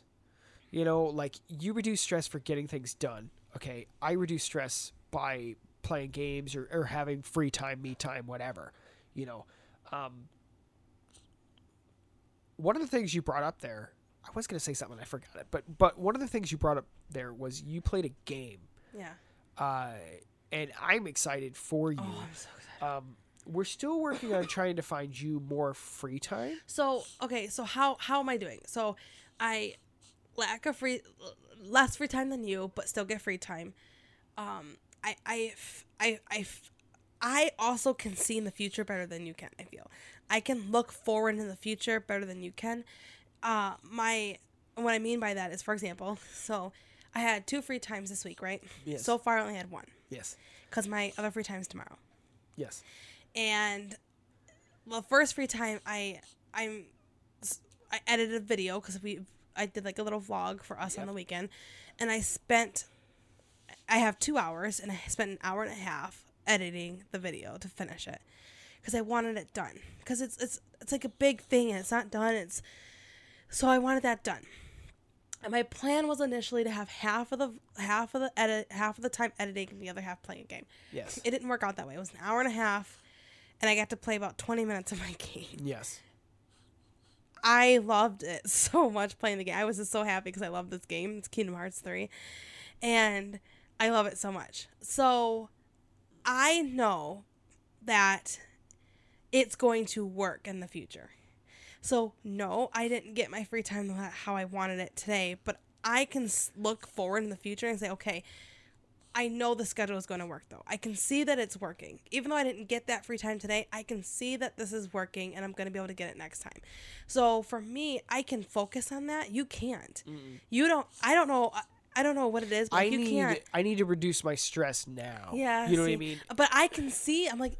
You know, like you reduce stress for getting things done. Okay, I reduce stress by playing games or, or having free time, me time, whatever. You know, um, one of the things you brought up there, I was going to say something, I forgot it, but but one of the things you brought up there was you played a game, yeah. uh, and I'm excited for you. Oh, I'm so excited. Um, we're still working on trying to find you more free time. So okay, so how how am I doing? So I lack of free less free time than you, but still get free time. Um, I I I I I also can see in the future better than you can. I feel I can look forward in the future better than you can. Uh, my what I mean by that is, for example, so I had two free times this week, right? Yes. So far, I only had one Yes. because my other free time is tomorrow Yes. and the first free time I I'm I edited a video because we I did like a little vlog for us on the weekend, and I spent I have two hours, and I spent an hour and a half editing the video to finish it because I wanted it done. Because it's it's it's like a big thing, and it's not done. It's so I wanted that done. And my plan was initially to have half of the half of the edit half of the time editing and the other half playing a game. Yes. It didn't work out that way. It was an hour and a half, and I got to play about twenty minutes of my game. Yes. I loved it so much playing the game. I was just so happy because I love this game. It's Kingdom Hearts 3. And I love it so much. So I know that it's going to work in the future. So, no, I didn't get my free time how I wanted it today, but I can look forward in the future and say, okay, I know the schedule is going to work though. I can see that it's working. Even though I didn't get that free time today, I can see that this is working and I'm going to be able to get it next time. So for me, I can focus on that. You can't. You don't I don't know uh, I- don't know what it is, but I you need can't. I need to reduce my stress now. Yeah. You know what I mean? But I can see I'm like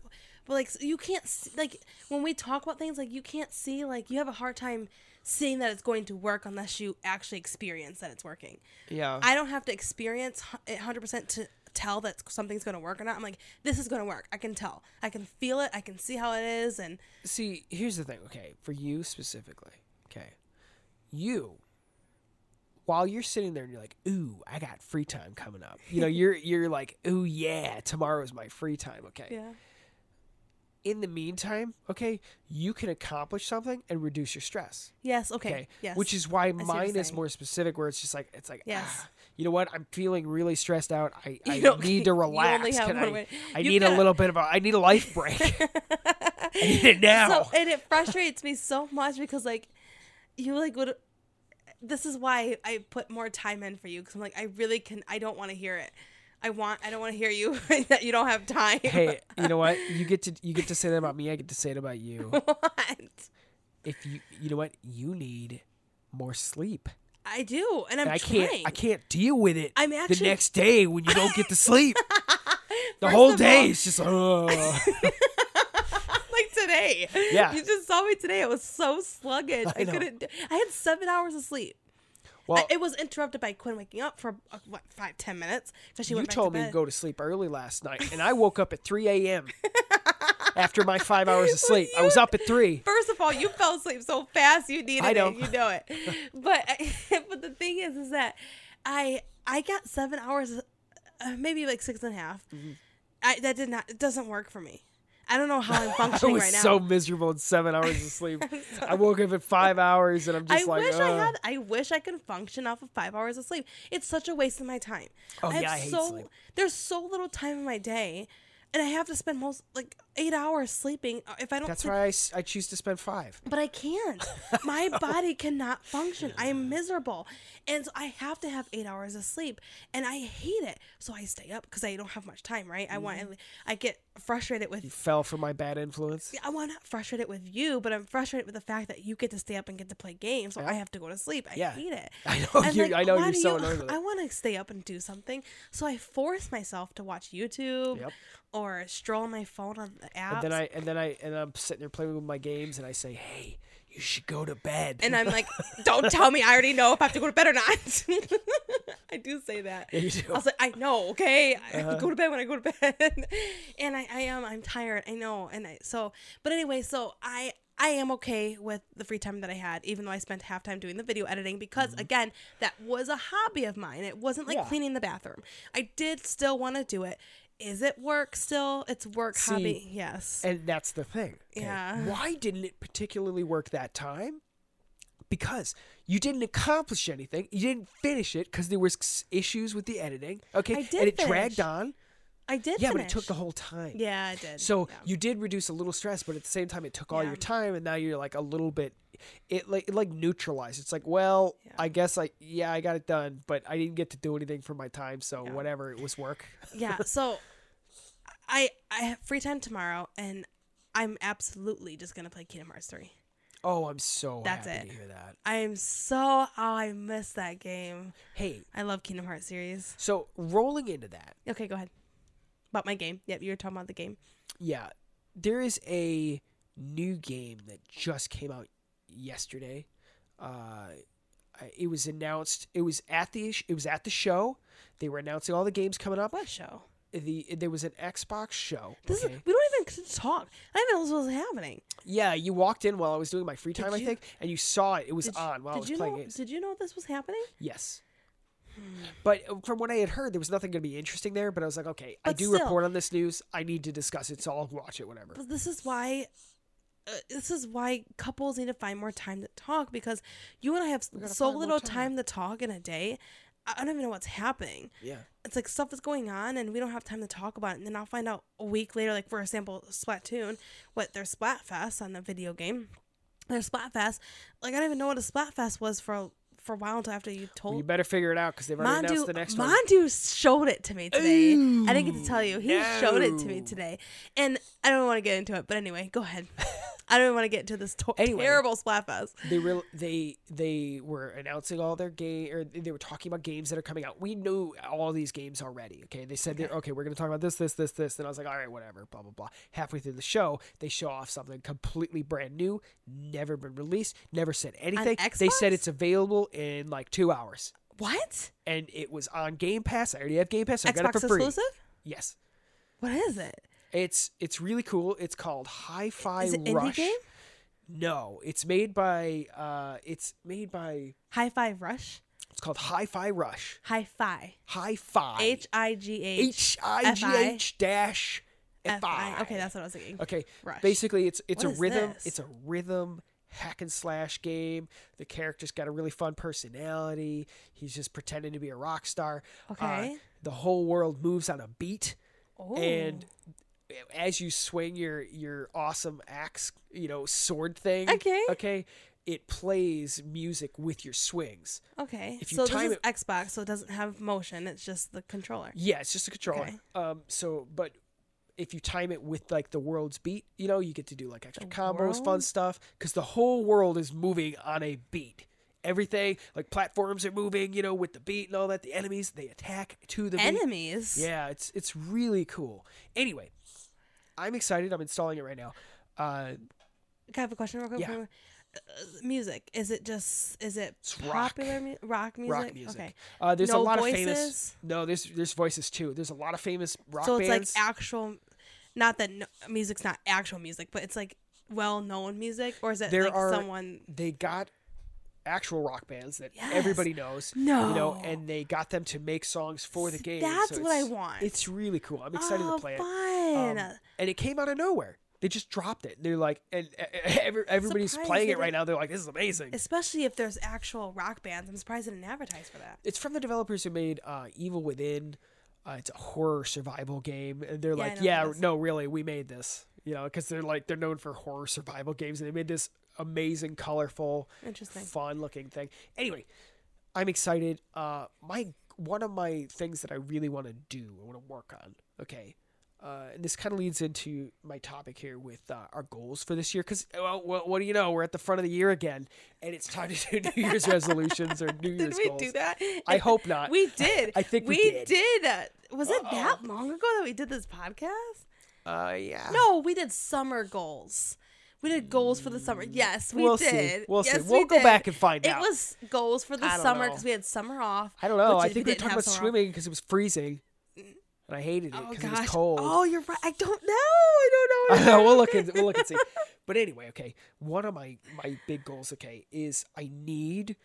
but like you can't see, like when we talk about things like you can't see like you have a hard time seeing that it's going to work unless you actually experience that it's working. Yeah. I don't have to experience it 100% to tell that something's going to work or not. I'm like, this is going to work. I can tell. I can feel it. I can see how it is. And See, here's the thing, okay, for you specifically, okay, you, while you're sitting there and you're like, ooh, I got free time coming up, you know, you're you're like, ooh, yeah, tomorrow's my free time, okay. yeah. In the meantime, okay, you can accomplish something and reduce your stress, Yes. Okay. okay. Yes. Which is why mine is more specific, where it's just like, it's like, Yes. ah, you know what, I'm feeling really stressed out. I, I need to relax. have Can one I. I need a gotta- little bit of a, I need a life break. I need it now. So, and it frustrates me so much because like you like would this is why I put more time in for you because I'm like I really can I don't want to hear it. I want I don't want to hear you that you don't have time. hey, you know what? You get to you get to say that about me. I get to say it about you. what? If you you know what, you need more sleep. I do, and I'm And I trying. can't I can't deal with it. I'm actually the next day when you don't get to sleep. the First whole day all- is just uh, today. Yeah. You just saw me today. I was so sluggish. I, I couldn't. I had seven hours of sleep. well. I- it was interrupted by Quinn waking up for uh, what five ten minutes because she you told to me to go to sleep early last night, and I woke up at 3 a.m. after my five hours of sleep. I was up at three. First of all, you fell asleep so fast you needed I know. it. You know it. But but the thing is, is that I I got seven hours, uh, maybe like six and a half. Mm-hmm. I, that did not. It doesn't work for me. I don't know how I'm functioning right now. I was so miserable in seven hours of sleep. I woke up at five hours, and I'm I just like, I wish I had. I wish I could function off of five hours of sleep. It's such a waste of my time. Oh, have yeah, I hate so, sleep. There's so little time in my day, and I have to spend most like eight hours sleeping. Uh, If I don't, That's sleep, why I choose to spend five. but I can't. My body cannot function. I am miserable, and so I have to have eight hours of sleep, and I hate it. So I stay up because I don't have much time. Right? I want. Mm-hmm. I get frustrated with You Fell for my bad influence. I want not frustrated with you, but I'm frustrated with the fact that you get to stay up and get to play games, so I have to go to sleep. I Yeah. hate it. I know And, you're- I know you're so you- annoyed. I want to stay up and do something, so I force myself to watch YouTube Yep. or stroll my phone on the app. And then I and then I and I'm sitting there playing with my games, and I say, "Hey, you should go to bed." and I'm like, don't tell me I already know if I have to go to bed or not. I do say that. Yeah, you do. Uh-huh. I was like, I know, okay. I go to bed when I go to bed. and I, I am, I'm tired. I know. And I, so, but anyway, so I, I am okay with the free time that I had, even though I spent half time doing the video editing because again, that was a hobby of mine. It wasn't like Mm-hmm. Yeah. cleaning the bathroom. I did still want to do it. Is it work still? It's work See, hobby. Yes. and that's the thing. okay? Yeah. Why didn't it particularly work that time? Because you didn't accomplish anything. You didn't finish it because there was issues with the editing. Okay, I did and it dragged on. I did. Yeah, but it took the whole time. Yeah, I did. So Yeah. you did reduce a little stress, but at the same time, it took all Yeah. your time, and now you're like a little bit. It like it like neutralized. It's like, well, Yeah. I guess I yeah I got it done, but I didn't get to do anything for my time, so Yeah. whatever. It was work. yeah so i i have free time tomorrow and i'm absolutely just gonna play kingdom hearts 3 Oh, I'm so That's happy it. to hear that. i am so oh i miss that game Hey, i love kingdom hearts series so rolling into that, okay go ahead about my game yep you were talking about the game yeah, there is a new game that just came out yesterday. Uh, it was announced. It was at the it was at the show. They were announcing all the games coming up. What show? The there was an Xbox show. This okay? is we don't even talk. I didn't know this was happening. yeah, you walked in while I was doing my free time, I think, and you saw it. It was Did you- on while I did was you playing know? games. Did you know this was happening? Yes. But uh, from what I had heard, there was nothing going to be interesting there. But I was like, okay, I do still- report on this news. I need to discuss it, so I'll watch it, whatever. But this is why. Uh, this is why couples need to find more time to talk because you and I have so little time. time to talk in a day. I don't even know what's happening. Yeah. It's like stuff is going on and we don't have time to talk about it. And then I'll find out a week later, like for example, Splatoon, what their Splatfest on the video game. Their Splatfest. Like I don't even know what a Splatfest was for for a while until after you told Well, you better figure it out because they've already announced Mandu, the next one. Mandu showed it to me today. I didn't get to tell you. He showed it to me today. And I don't want to get into it, but anyway, go ahead. I don't want to get into this to- Anyway. terrible Splatfest. They real they they were announcing all their game or they were talking about games that are coming out. We knew all these games already. Okay, they said they're okay. We're gonna talk about this, this, this, this. And I was like, all right, whatever. Blah blah blah. Halfway through the show, they show off something completely brand new, never been released, never said anything. They said it's available in like two hours, What? and it was on Game Pass. I already have Game Pass. So I got it Xbox for free. exclusive? Yes, What is it? It's it's really cool. It's called Hi-Fi Is it indie Rush. game? No, it's made by uh, it's made by Hi Fi Rush? it's called Hi-Fi Rush. Hi Fi. Hi-Fi. H I G H H I G H dash F I. I. Okay, that's what I was thinking. okay. Rush. Basically, it's it's What a is rhythm. this? It's a rhythm hack and slash game. The character's got a really fun personality. He's just pretending to be a rock star. Uh, Okay. the whole world moves on a beat, Oh. and as you swing your your awesome axe, you know, sword thing. Okay. Okay. It plays music with your swings. okay. if you So this is it- Xbox, so it doesn't have motion. It's just the controller. Yeah, it's just a controller. Okay. Um, so but if you time it with like the world's beat, you know, you get to do like extra The combos, fun stuff, because the whole world is moving on a beat. Everything like platforms are moving, you know, with the beat and all that. The enemies they attack to the beat. Enemies. Yeah, it's it's really cool. Anyway, I'm excited. I'm installing it right now. Uh, Can I have a question real quick? Yeah. Uh, music. Is it just is it It's rock. popular mu- rock music? rock music. Okay. Uh, there's No a lot voices? of famous. No, there's there's voices too. There's a lot of famous rock so it's bands. like actual not that no, music's not actual music, but it's like well-known music or is it There like are- someone they got actual rock bands that Yes. everybody knows. No. You know, and they got them to make songs for the game. that's so what I want. It's really cool. I'm excited oh, to play it. fun. Um, and it came out of nowhere. They just dropped it. They're like, and every, everybody's Surprised playing it right now. They're like, this is amazing. Especially if there's actual rock bands. I'm surprised they didn't advertise for that. It's from the developers who made uh, Evil Within. Uh, it's a horror survival game, and they're Yeah, like, yeah, it no, really, we made this. You know, because they're like they're known for horror survival games, and they made this amazing, colorful, Interesting. fun looking thing. Anyway, I'm excited. Uh, my one of my things that I really want to do, I want to work on. Okay, uh, and this kind of leads into my topic here with uh, our goals for this year. Because well, well, what do you know? We're at the front of the year again, and it's time to do New Year's resolutions or New Year's. Did we goals. do that? I hope not. We did. I think we we did. uh, Was it that long ago that we did this podcast? Uh, yeah. No, we did summer goals. We did goals for the summer. Yes, we We'll see. did. We'll see. We'll we go did. back and find it out. was goals for the summer because we had summer off. I don't know. I think we were talking about swimming because it was freezing, and I hated it Oh because it was cold. Oh, you're right. I don't know. I don't know. we'll look at we'll look and see. But anyway, okay. One of my my big goals, okay, is I need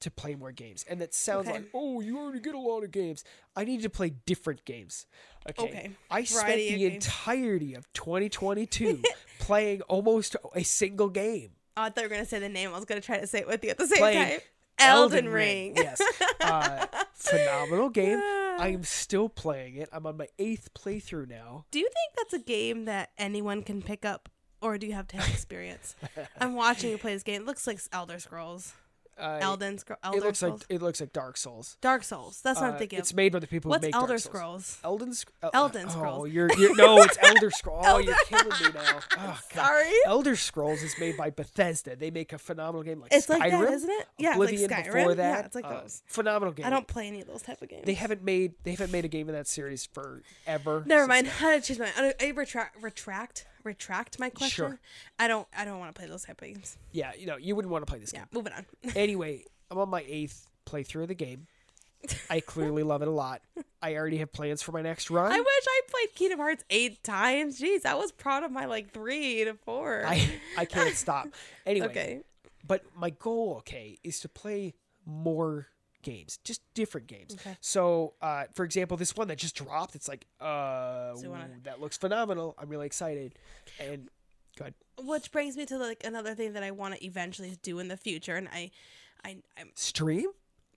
to play more games, and that sounds Okay. like oh, you already get a lot of games. I need to play different games. Okay. Okay. I spent the entirety of 2022 playing almost a single game. Oh, I thought you were gonna say the name. I was gonna try to say it with you at the same Playing time. Elden, Ring. Yes. Uh, phenomenal game. I am still playing it. I'm on my eighth playthrough now. Do you think that's a game that anyone can pick up, or do you have to have experience? I'm watching you play this game. It looks like Elder Scrolls. Uh, Elden Scrolls. Elder it looks Scrolls. like it looks like Dark Souls. Dark Souls. That's what Uh, I'm thinking. it's made by the people What's who make Elder Dark Souls. Scrolls? Elden Sc- El- Elden Oh, Scrolls. you're, you're no, it's Elder Scrolls. Oh, you're killing me now. Oh, God. Sorry. Elder Scrolls is made by Bethesda. They make a phenomenal game like It's Skyrim, like that, isn't it? Yeah, it's like Oblivion Skyrim. before Yeah, that. it's like uh, those. Phenomenal game. I don't play any of those type of games. They haven't made they haven't made a game in that series forever. Never since mind. How to choose my? I, I retract, retract, retract my question. Sure. I don't. I don't want to play those type of games. Yeah, you know, you wouldn't want to play this Yeah. game. Moving on. Anyway, I'm on my eighth playthrough of the game. I clearly love it a lot. I already have plans for my next run. I wish I played Kingdom Hearts eight times. Jeez, I was proud of my like three to four. I, I can't stop. Anyway, okay. but my goal, okay, is to play more games, just different games. Okay. So, uh, for example, this one that just dropped, it's like, uh, So wanna- ooh, that looks phenomenal. I'm really excited. And go ahead. Which brings me to like another thing that I want to eventually do in the future, and I, I, I'm Stream?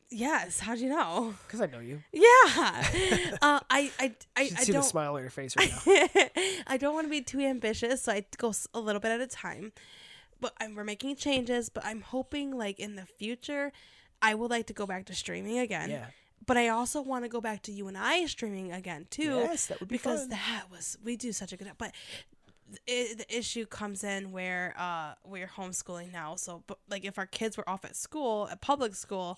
yes. How'd you know? Because I know you. Yeah. uh, I, I, I, You I see don't. smile on your face right now. I don't want to be too ambitious, so I go a little bit at a time. But I'm, we're making changes. But I'm hoping, like in the future, I would like to go back to streaming again. yeah. But I also want to go back to you and I streaming again too. Yes, that would be because fun. that was we do such a good. But it, the issue comes in where uh we're homeschooling now. So, but like if our kids were off at school at public school,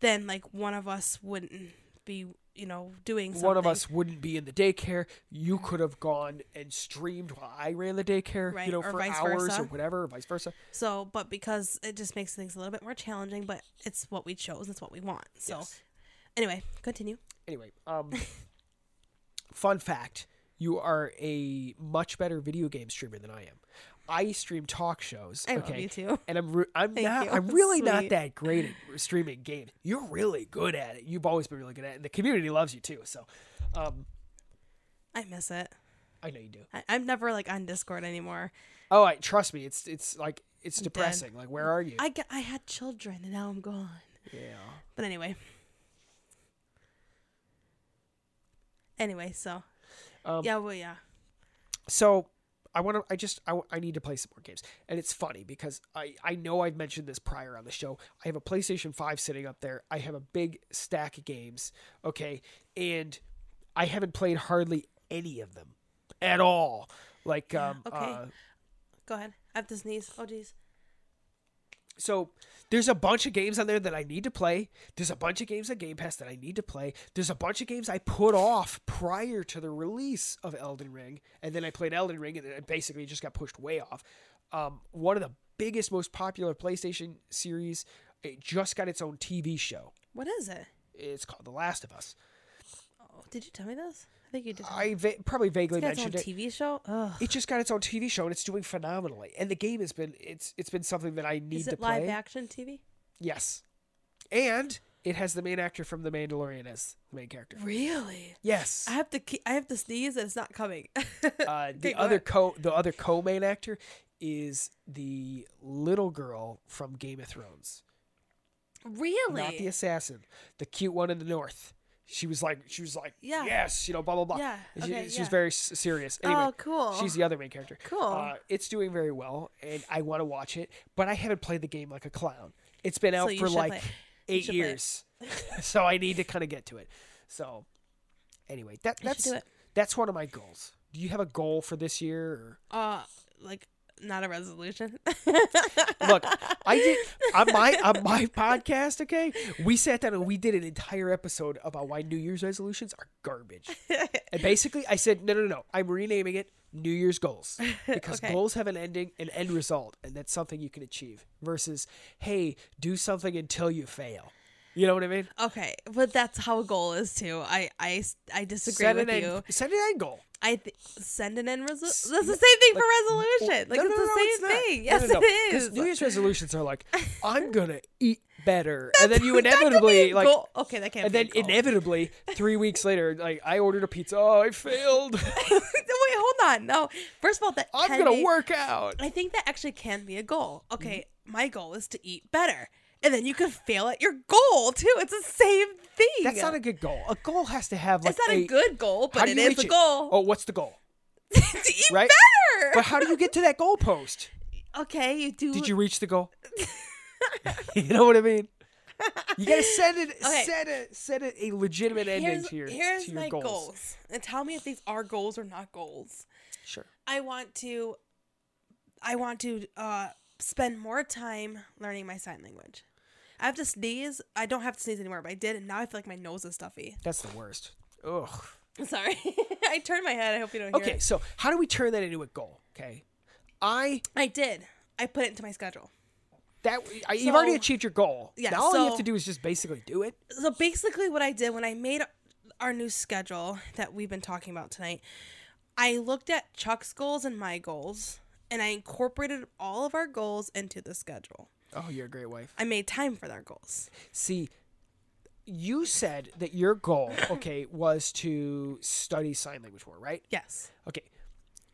then like one of us wouldn't be you know doing something. One of us wouldn't be in the daycare. You could have gone and streamed while I ran the daycare, Right, you know, or for hours versa. or whatever, or vice versa. So, but because it just makes things a little bit more challenging, but it's what we chose. It's what we want. So, Yes. anyway, continue. Anyway, um, fun fact: you are a much better video game streamer than I am. I stream talk shows. I okay, love you too. and I'm re- I'm Thank not you. I'm really not that great at streaming games. You're really good at it. You've always been really good at it, and the community loves you too. So, um, I miss it. I know you do. I, I'm never like on Discord anymore. Oh, I trust me. It's it's like it's dead. depressing. Like, where are you? I I had children and now I'm gone. yeah. But anyway. Anyway, so Um, yeah, well, yeah. so I want to. I just. I, I need to play some more games, and it's funny because I. I know I've mentioned this prior on the show. I have a PlayStation Five sitting up there. I have a big stack of games. Okay, and I haven't played hardly any of them at all. Like um. okay. Uh, Go ahead. I have to sneeze. Oh, jeez. So there's a bunch of games on there that I need to play. There's a bunch of games on Game Pass that I need to play. There's a bunch of games I put off prior to the release of Elden Ring, and then I played Elden Ring, and it basically just got pushed way off. Um, one of the biggest, most popular PlayStation series, it just got its own TV show. What is it? It's called The Last of Us. Did you tell me this? I think you did. I va- probably vaguely It's got its own mentioned it. TV show. Ugh. It just got its own TV show, and it's doing phenomenally. And the game has been it's it's been something that I need Is to it play. live action TV? Yes. And it has the main actor from The Mandalorian as the main character. Really? Yes. I have to. Ke- I have to sneeze, and it's not coming. Uh, the other ahead. co the other co main actor is the little girl from Game of Thrones. really? Not the assassin. The cute one in the north. She was like she was like Yeah. yes, you know, blah blah blah. Yeah, She, okay, she's yeah. very s- serious. Anyway, oh, cool. She's the other main character. Cool. Uh, it's doing very well, and I want to watch it, but I haven't played the game like a clown. It's been out you for like play eight should play it. years, so I need to kind of get to it. So, anyway, that that's that's one of my goals. Do you have a goal for this year? Or? Uh, like not a resolution. Look, I did on my on my podcast. Okay, we sat down and we did an entire episode about why New Year's resolutions are garbage. And basically, I said, no, no, no, no, I'm renaming it New Year's goals because Okay. goals have an ending, an end result, and that's something you can achieve. Versus, hey, do something until you fail. You know what I mean? okay, but that's how a goal is too. I I I disagree set with an you. end, set an end goal. I th- send an end resolution. S- That's the same thing like, for resolution. Like No, it's no, the no, same it's thing. Yes, it is. New Year's resolutions are like, I'm gonna eat better, and then you inevitably like, goal. okay, that can't. and then inevitably three weeks later, like I ordered a pizza. Oh, I failed. Wait, hold on. No, first of all, that I'm gonna be- work out. I think that actually can be a goal. Okay, Mm-hmm. my goal is to eat better, and then you can fail at your goal too. It's the same thing. That's not a good goal. A goal has to have like It's not a, good goal, but it is a it? goal. Oh, what's the goal? to eat Right? better. But how do you get to that goalpost? okay, you do. Did you reach the goal? you know what I mean? You gotta set it, Okay. set it set it a legitimate ending Here's, to your, here's to your my goals. goals, and tell me if these are goals or not goals. Sure. I want to I want to uh spend more time learning my sign language. I have to sneeze. I don't have to sneeze anymore, but I did, and now I feel like my nose is stuffy. That's the worst. Ugh. Sorry, I turned my head. I hope you don't hear Okay, so how do we turn that into a goal? Okay, I I did. I put it into my schedule. that I, you've already achieved your goal. Yeah, Now all you have so- to do is just basically do it. so basically what I did when I made our new schedule that we've been talking about tonight, I looked at Chuck's goals and my goals and I incorporated all of our goals into the schedule. Oh, you're a great wife. I made time for their goals. See, you said that your goal, okay, was to study sign language more, right? Yes. Okay,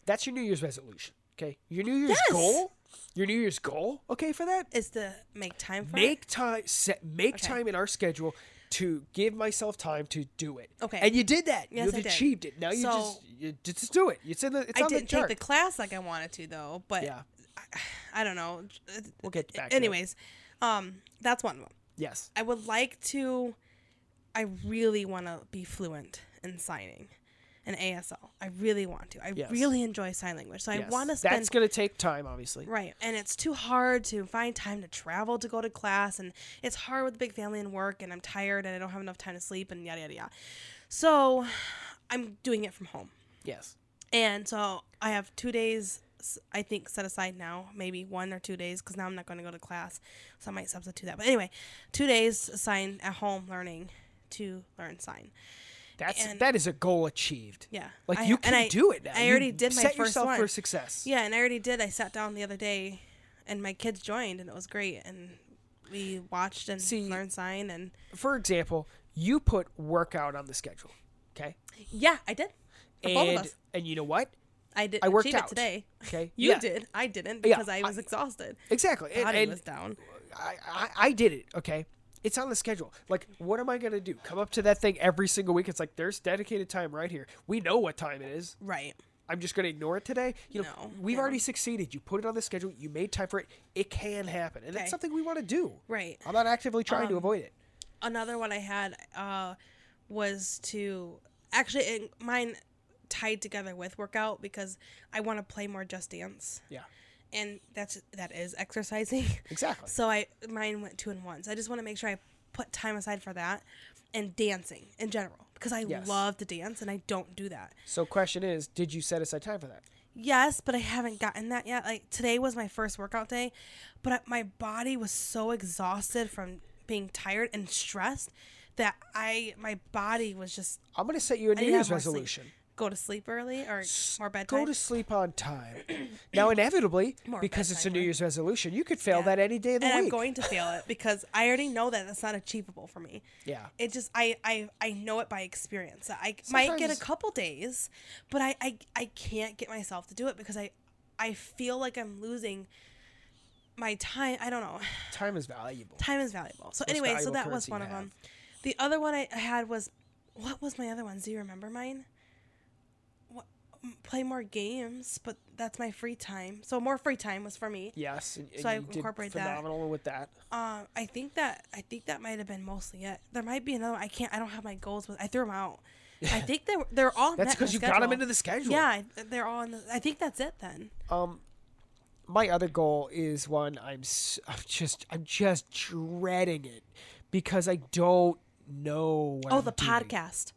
that's your New Year's resolution. Okay, your New Year's Yes. goal, your New Year's goal, okay, for that, Is to make time for it. make time, set, make Okay. time in our schedule to give myself time to do it. Okay. and you did that. Yes, You've I did. achieved it. Now you So- just you just do it. It's in the. It's I on didn't the chart. take the class like I wanted to though, but yeah, I don't know. we'll get back. to. Anyways, um, that's one of them. yes, I would like to. I really want to be fluent in signing, and ASL. I really want to. I Yes. really enjoy sign language, so yes. I want to spend. That's gonna take time, obviously. Right, and it's too hard to find time to travel to go to class, and it's hard with a big family and work, and I'm tired and I don't have enough time to sleep, and yada yada yada. So, I'm doing it from home. Yes. And so I have two days, I think, set aside now, maybe one or two days, because now I'm not going to go to class. So I might substitute that. But anyway, two days assigned at home learning to learn sign. That's And- that is a goal achieved. Yeah. Like I- you can I- do it now. I You already did my set first yourself for success. Yeah, and I already did. I sat down the other day and my kids joined, and it was great. And we watched and See- learned sign. And For example, you put workout on the schedule. Okay. yeah, I did. And both of us. and you know what? I did I worked out. it today. Okay. You Yeah, did. I didn't Yeah, because I was exhausted. Exactly. And, Body and was down. I, I I did it. Okay. It's on the schedule. Like, what am I gonna do? Come up to that thing every single week? It's like there's dedicated time right here. We know what time it is. Right. I'm just gonna ignore it today. You know, No, we've yeah. already succeeded. You put it on the schedule. You made time for it. It can happen, and Okay. that's something we want to do. Right. I'm not actively trying to Um, avoid it. another one I had uh, was to actually it, mine tied together with workout because I want to play more Just Dance, Yeah. and that's that is exercising. Exactly. so I mine went two and one. So I just want to make sure I put time aside for that and dancing in general because I Yes. love to dance and I don't do that. So, question is, did you set aside time for that? Yes, but I haven't gotten that yet. Like today was my first workout day, but my body was so exhausted from being tired and stressed that I my body was just I'm gonna set you a New Year's resolution. Go to sleep early or more bedtime. Go to sleep on time. now, inevitably, More because it's a New right? Year's resolution, you could fail Yeah. that any day of the and week. I'm going to fail it because I already know that that's not achievable for me. yeah. It just I I I know it by experience. I might get a couple days, but I I I can't get myself to do it because I I feel like I'm losing my time. I don't know. Time is valuable. Time is valuable. So Most anyway, so that was one of them. The other one I I had was what was my other one? Do you remember mine? Play more games, but that's my free time. So more free time was for me. Yes, So I incorporate that. phenomenal with that. Um, I think that I think that might have been mostly it. There might be another. One. I can't. I don't have my goals. With I threw them out. I think they were, they're all. That's because you got them into the schedule. Yeah, they're all in the. I think that's it then. Um, my other goal is one I'm, I'm just I'm just dreading it because I don't know. What Oh, I'm the doing. podcast.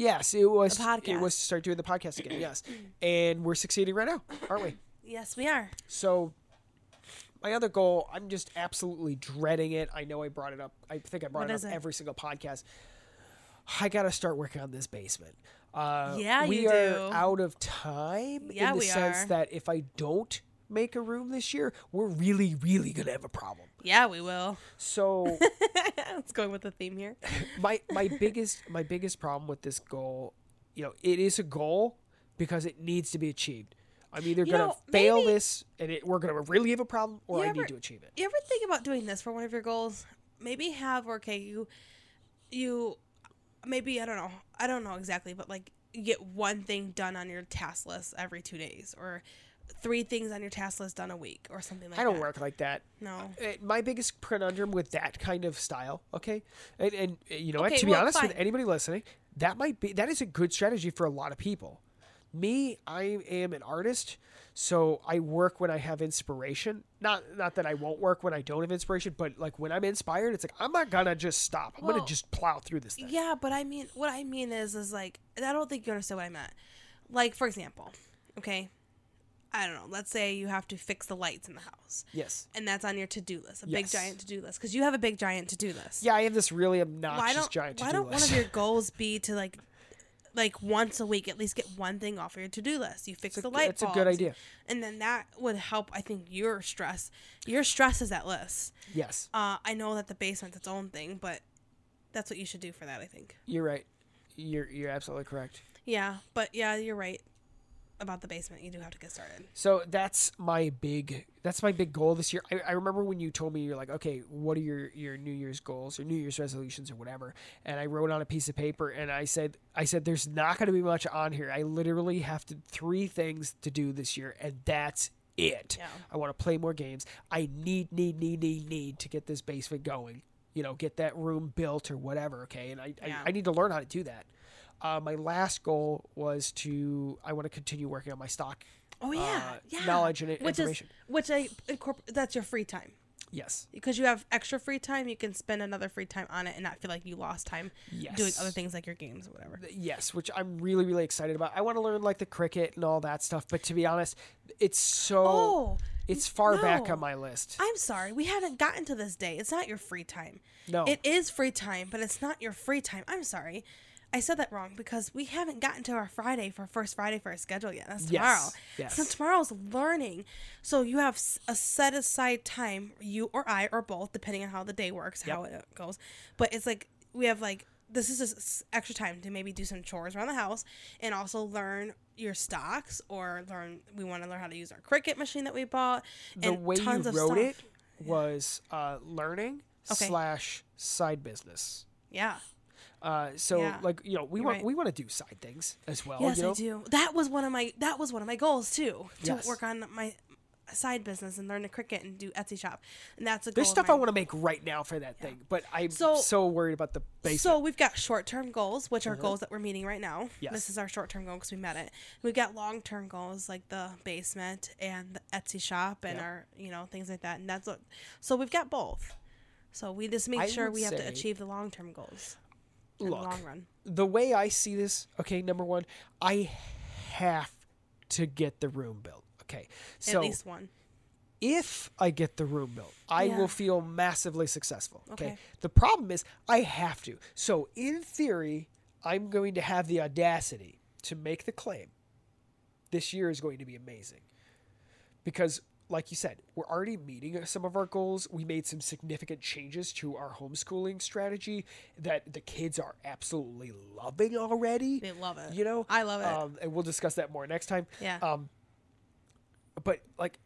Yes, it was. The It was to start doing the podcast again. Yes, and we're succeeding right now, aren't we? Yes, we are. So, my other goal, I'm just absolutely dreading it. I know I brought it up. I think I brought What it up it? every single podcast. I got to start working on this basement. Uh, Yeah, we are do. out of time Yeah, in the we sense are. that if I don't make a room this year, we're really, really gonna have a problem. Yeah, we will. So it's going with the theme here. my my biggest my biggest problem with this goal, you know, it is a goal because it needs to be achieved. I'm either You gonna know, fail maybe- this and it, we're gonna really have a problem, or I ever- need to achieve it. You ever think about doing this for one of your goals? Maybe have okay, you, you, maybe I don't know. I don't know exactly, but like get one thing done on your task list every two days, or three things on your task list done a week, or something like that. I don't that. work like that. No. My biggest conundrum with that kind of style, okay, and, and uh, you know what? Okay, To be well, honest with anybody listening, that might be that is a good strategy for a lot of people. Me, I am an artist, so I work when I have inspiration. Not not that I won't work when I don't have inspiration, but like when I'm inspired, it's like I'm not gonna just stop. I'm Well, gonna just plow through this thing. Yeah, but I mean, what I mean is, is like, I don't think you understand what I meant. Like, for example, okay, I don't know. Let's say you have to fix the lights in the house, Yes. and that's on your to do list, a big giant to do list, because you have a big giant to do list. Yeah, I have this really obnoxious why don't giant to why do don't list. one of your goals be to like like once a week at least get one thing off of your to-do list you fix It's the g- light it's a good idea. and then that would help i think your stress your stress is that list yes, uh i know that the basement's its own thing but that's what you should do for that i think you're right. You're you're absolutely correct. yeah but yeah you're right about the basement you do have to get started So that's my big that's my big goal this year. I, I remember when you told me you're like, okay, what are your your New Year's goals or New Year's resolutions or whatever? And I wrote on a piece of paper and I said I said there's not going to be much on here. I literally have to three things to do this year, and that's it. Yeah. I want to play more games. I need need need need need to get this basement going. You know, get that room built or whatever. Okay, and I Yeah. I, I need to learn how to do that. Uh, my last goal was to I want to continue working on my stock oh yeah uh, yeah knowledge and which information. is which i incorporate that's your free time yes. because you have extra free time you can spend another free time on it and not feel like you lost time Yes. doing other things like your games or whatever Yes, which I'm really really excited about. I want to learn like the Cricut and all that stuff, but to be honest, it's so oh it's far back on my list. I'm sorry, we haven't gotten to this day. It's not your free time. No. It is free time, but it's not your free time. I'm sorry. I said that wrong because we haven't gotten to our Friday for first Friday for our schedule yet. That's tomorrow. yes. yes. So tomorrow's learning. So you have a set aside time, you or I or both, depending on how the day works, how it goes. But it's like we have like this is just extra time to maybe do some chores around the house and also learn your stocks or learn we want to learn how to use our Cricut machine that we bought the and way you tons of wrote stuff. it was uh, learning Okay. slash side business. Yeah. Uh, so Yeah. like you know we You're want right. we want to do side things as well. Yes, you know? I do. That was one of my that was one of my goals too. To Yes. work on my side business and learn to Cricut and do Etsy shop. And that's a goal. There's stuff I want to make right now for that thing, but I'm So- so, worried about the basement. So we've got short-term goals, which are goals that we're meeting right now. Yes. This is our short-term goal because we met it. We've got long-term goals like the basement and the Etsy shop and Yep. our, you know, things like that. And that's what. So we've got both. So we just make I sure we have to achieve the long-term goals in the Look, long run. the way I see this, okay, number one, I have to get the room built. Okay, so At least one. if I get the room built, I Yeah. will feel massively successful. Okay? Okay. The problem is I have to. So in theory, I'm going to have the audacity to make the claim. This year is going to be amazing. Because like you said, we're already meeting some of our goals. We made some significant changes to our homeschooling strategy that the kids are absolutely loving already. They love it. You know, I love it. Um, and we'll discuss that more next time. Yeah. Um, but like,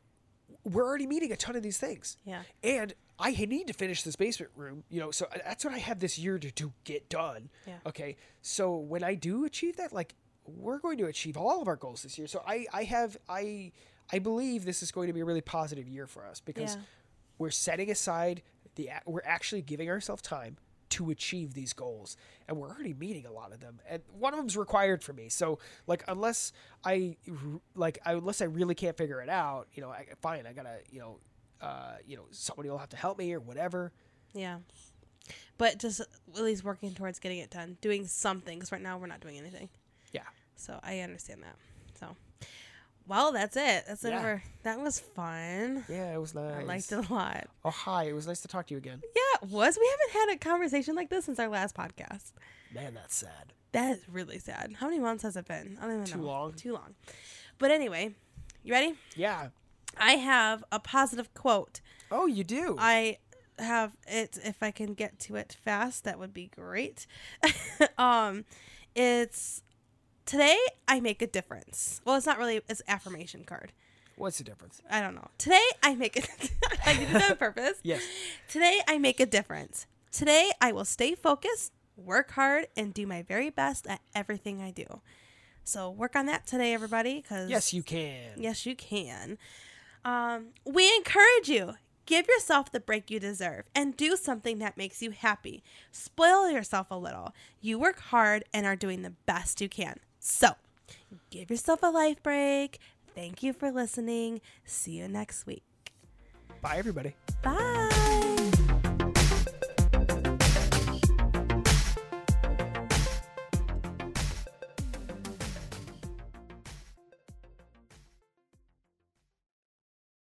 we're already meeting a ton of these things. Yeah. And I need to finish this basement room, you know, so uh, that's what I have this year to, to get done. Yeah. Okay. So when I do achieve that, like, we're going to achieve all of our goals this year. So I, I have, I, I believe this is going to be a really positive year for us because Yeah. we're setting aside the, we're actually giving ourselves time to achieve these goals and we're already meeting a lot of them and one of them's required for me so like unless i like I, unless i really can't figure it out you know I, fine i gotta you know uh you know somebody will have to help me or whatever Yeah. But just at least working towards getting it done, doing something. Because right now we're not doing anything. yeah So I understand that. So, well, that's it. That's it for that was fun. yeah it was nice I liked it a lot. oh hi it was nice to talk to you again Yeah, it was. We haven't had a conversation like this since our last podcast. man that's sad That is really sad. How many months has it been? I don't even Too know. long. Too long. But anyway, you ready? yeah I have a positive quote. oh you do I have it if I can get to it fast, that would be great. um it's today I make a difference. Well, it's not really it's affirmation card. what's the difference I don't know. Today I make it I did that on purpose. yes Today I make a difference. Today I will stay focused, work hard and do my very best at everything I do. So work on that today everybody cuz yes you can Yes, you can. Um, we encourage you. Give yourself the break you deserve and do something that makes you happy. Spoil yourself a little. You work hard and are doing the best you can. So, give yourself a life break. Thank you for listening. See you next week. bye everybody Bye.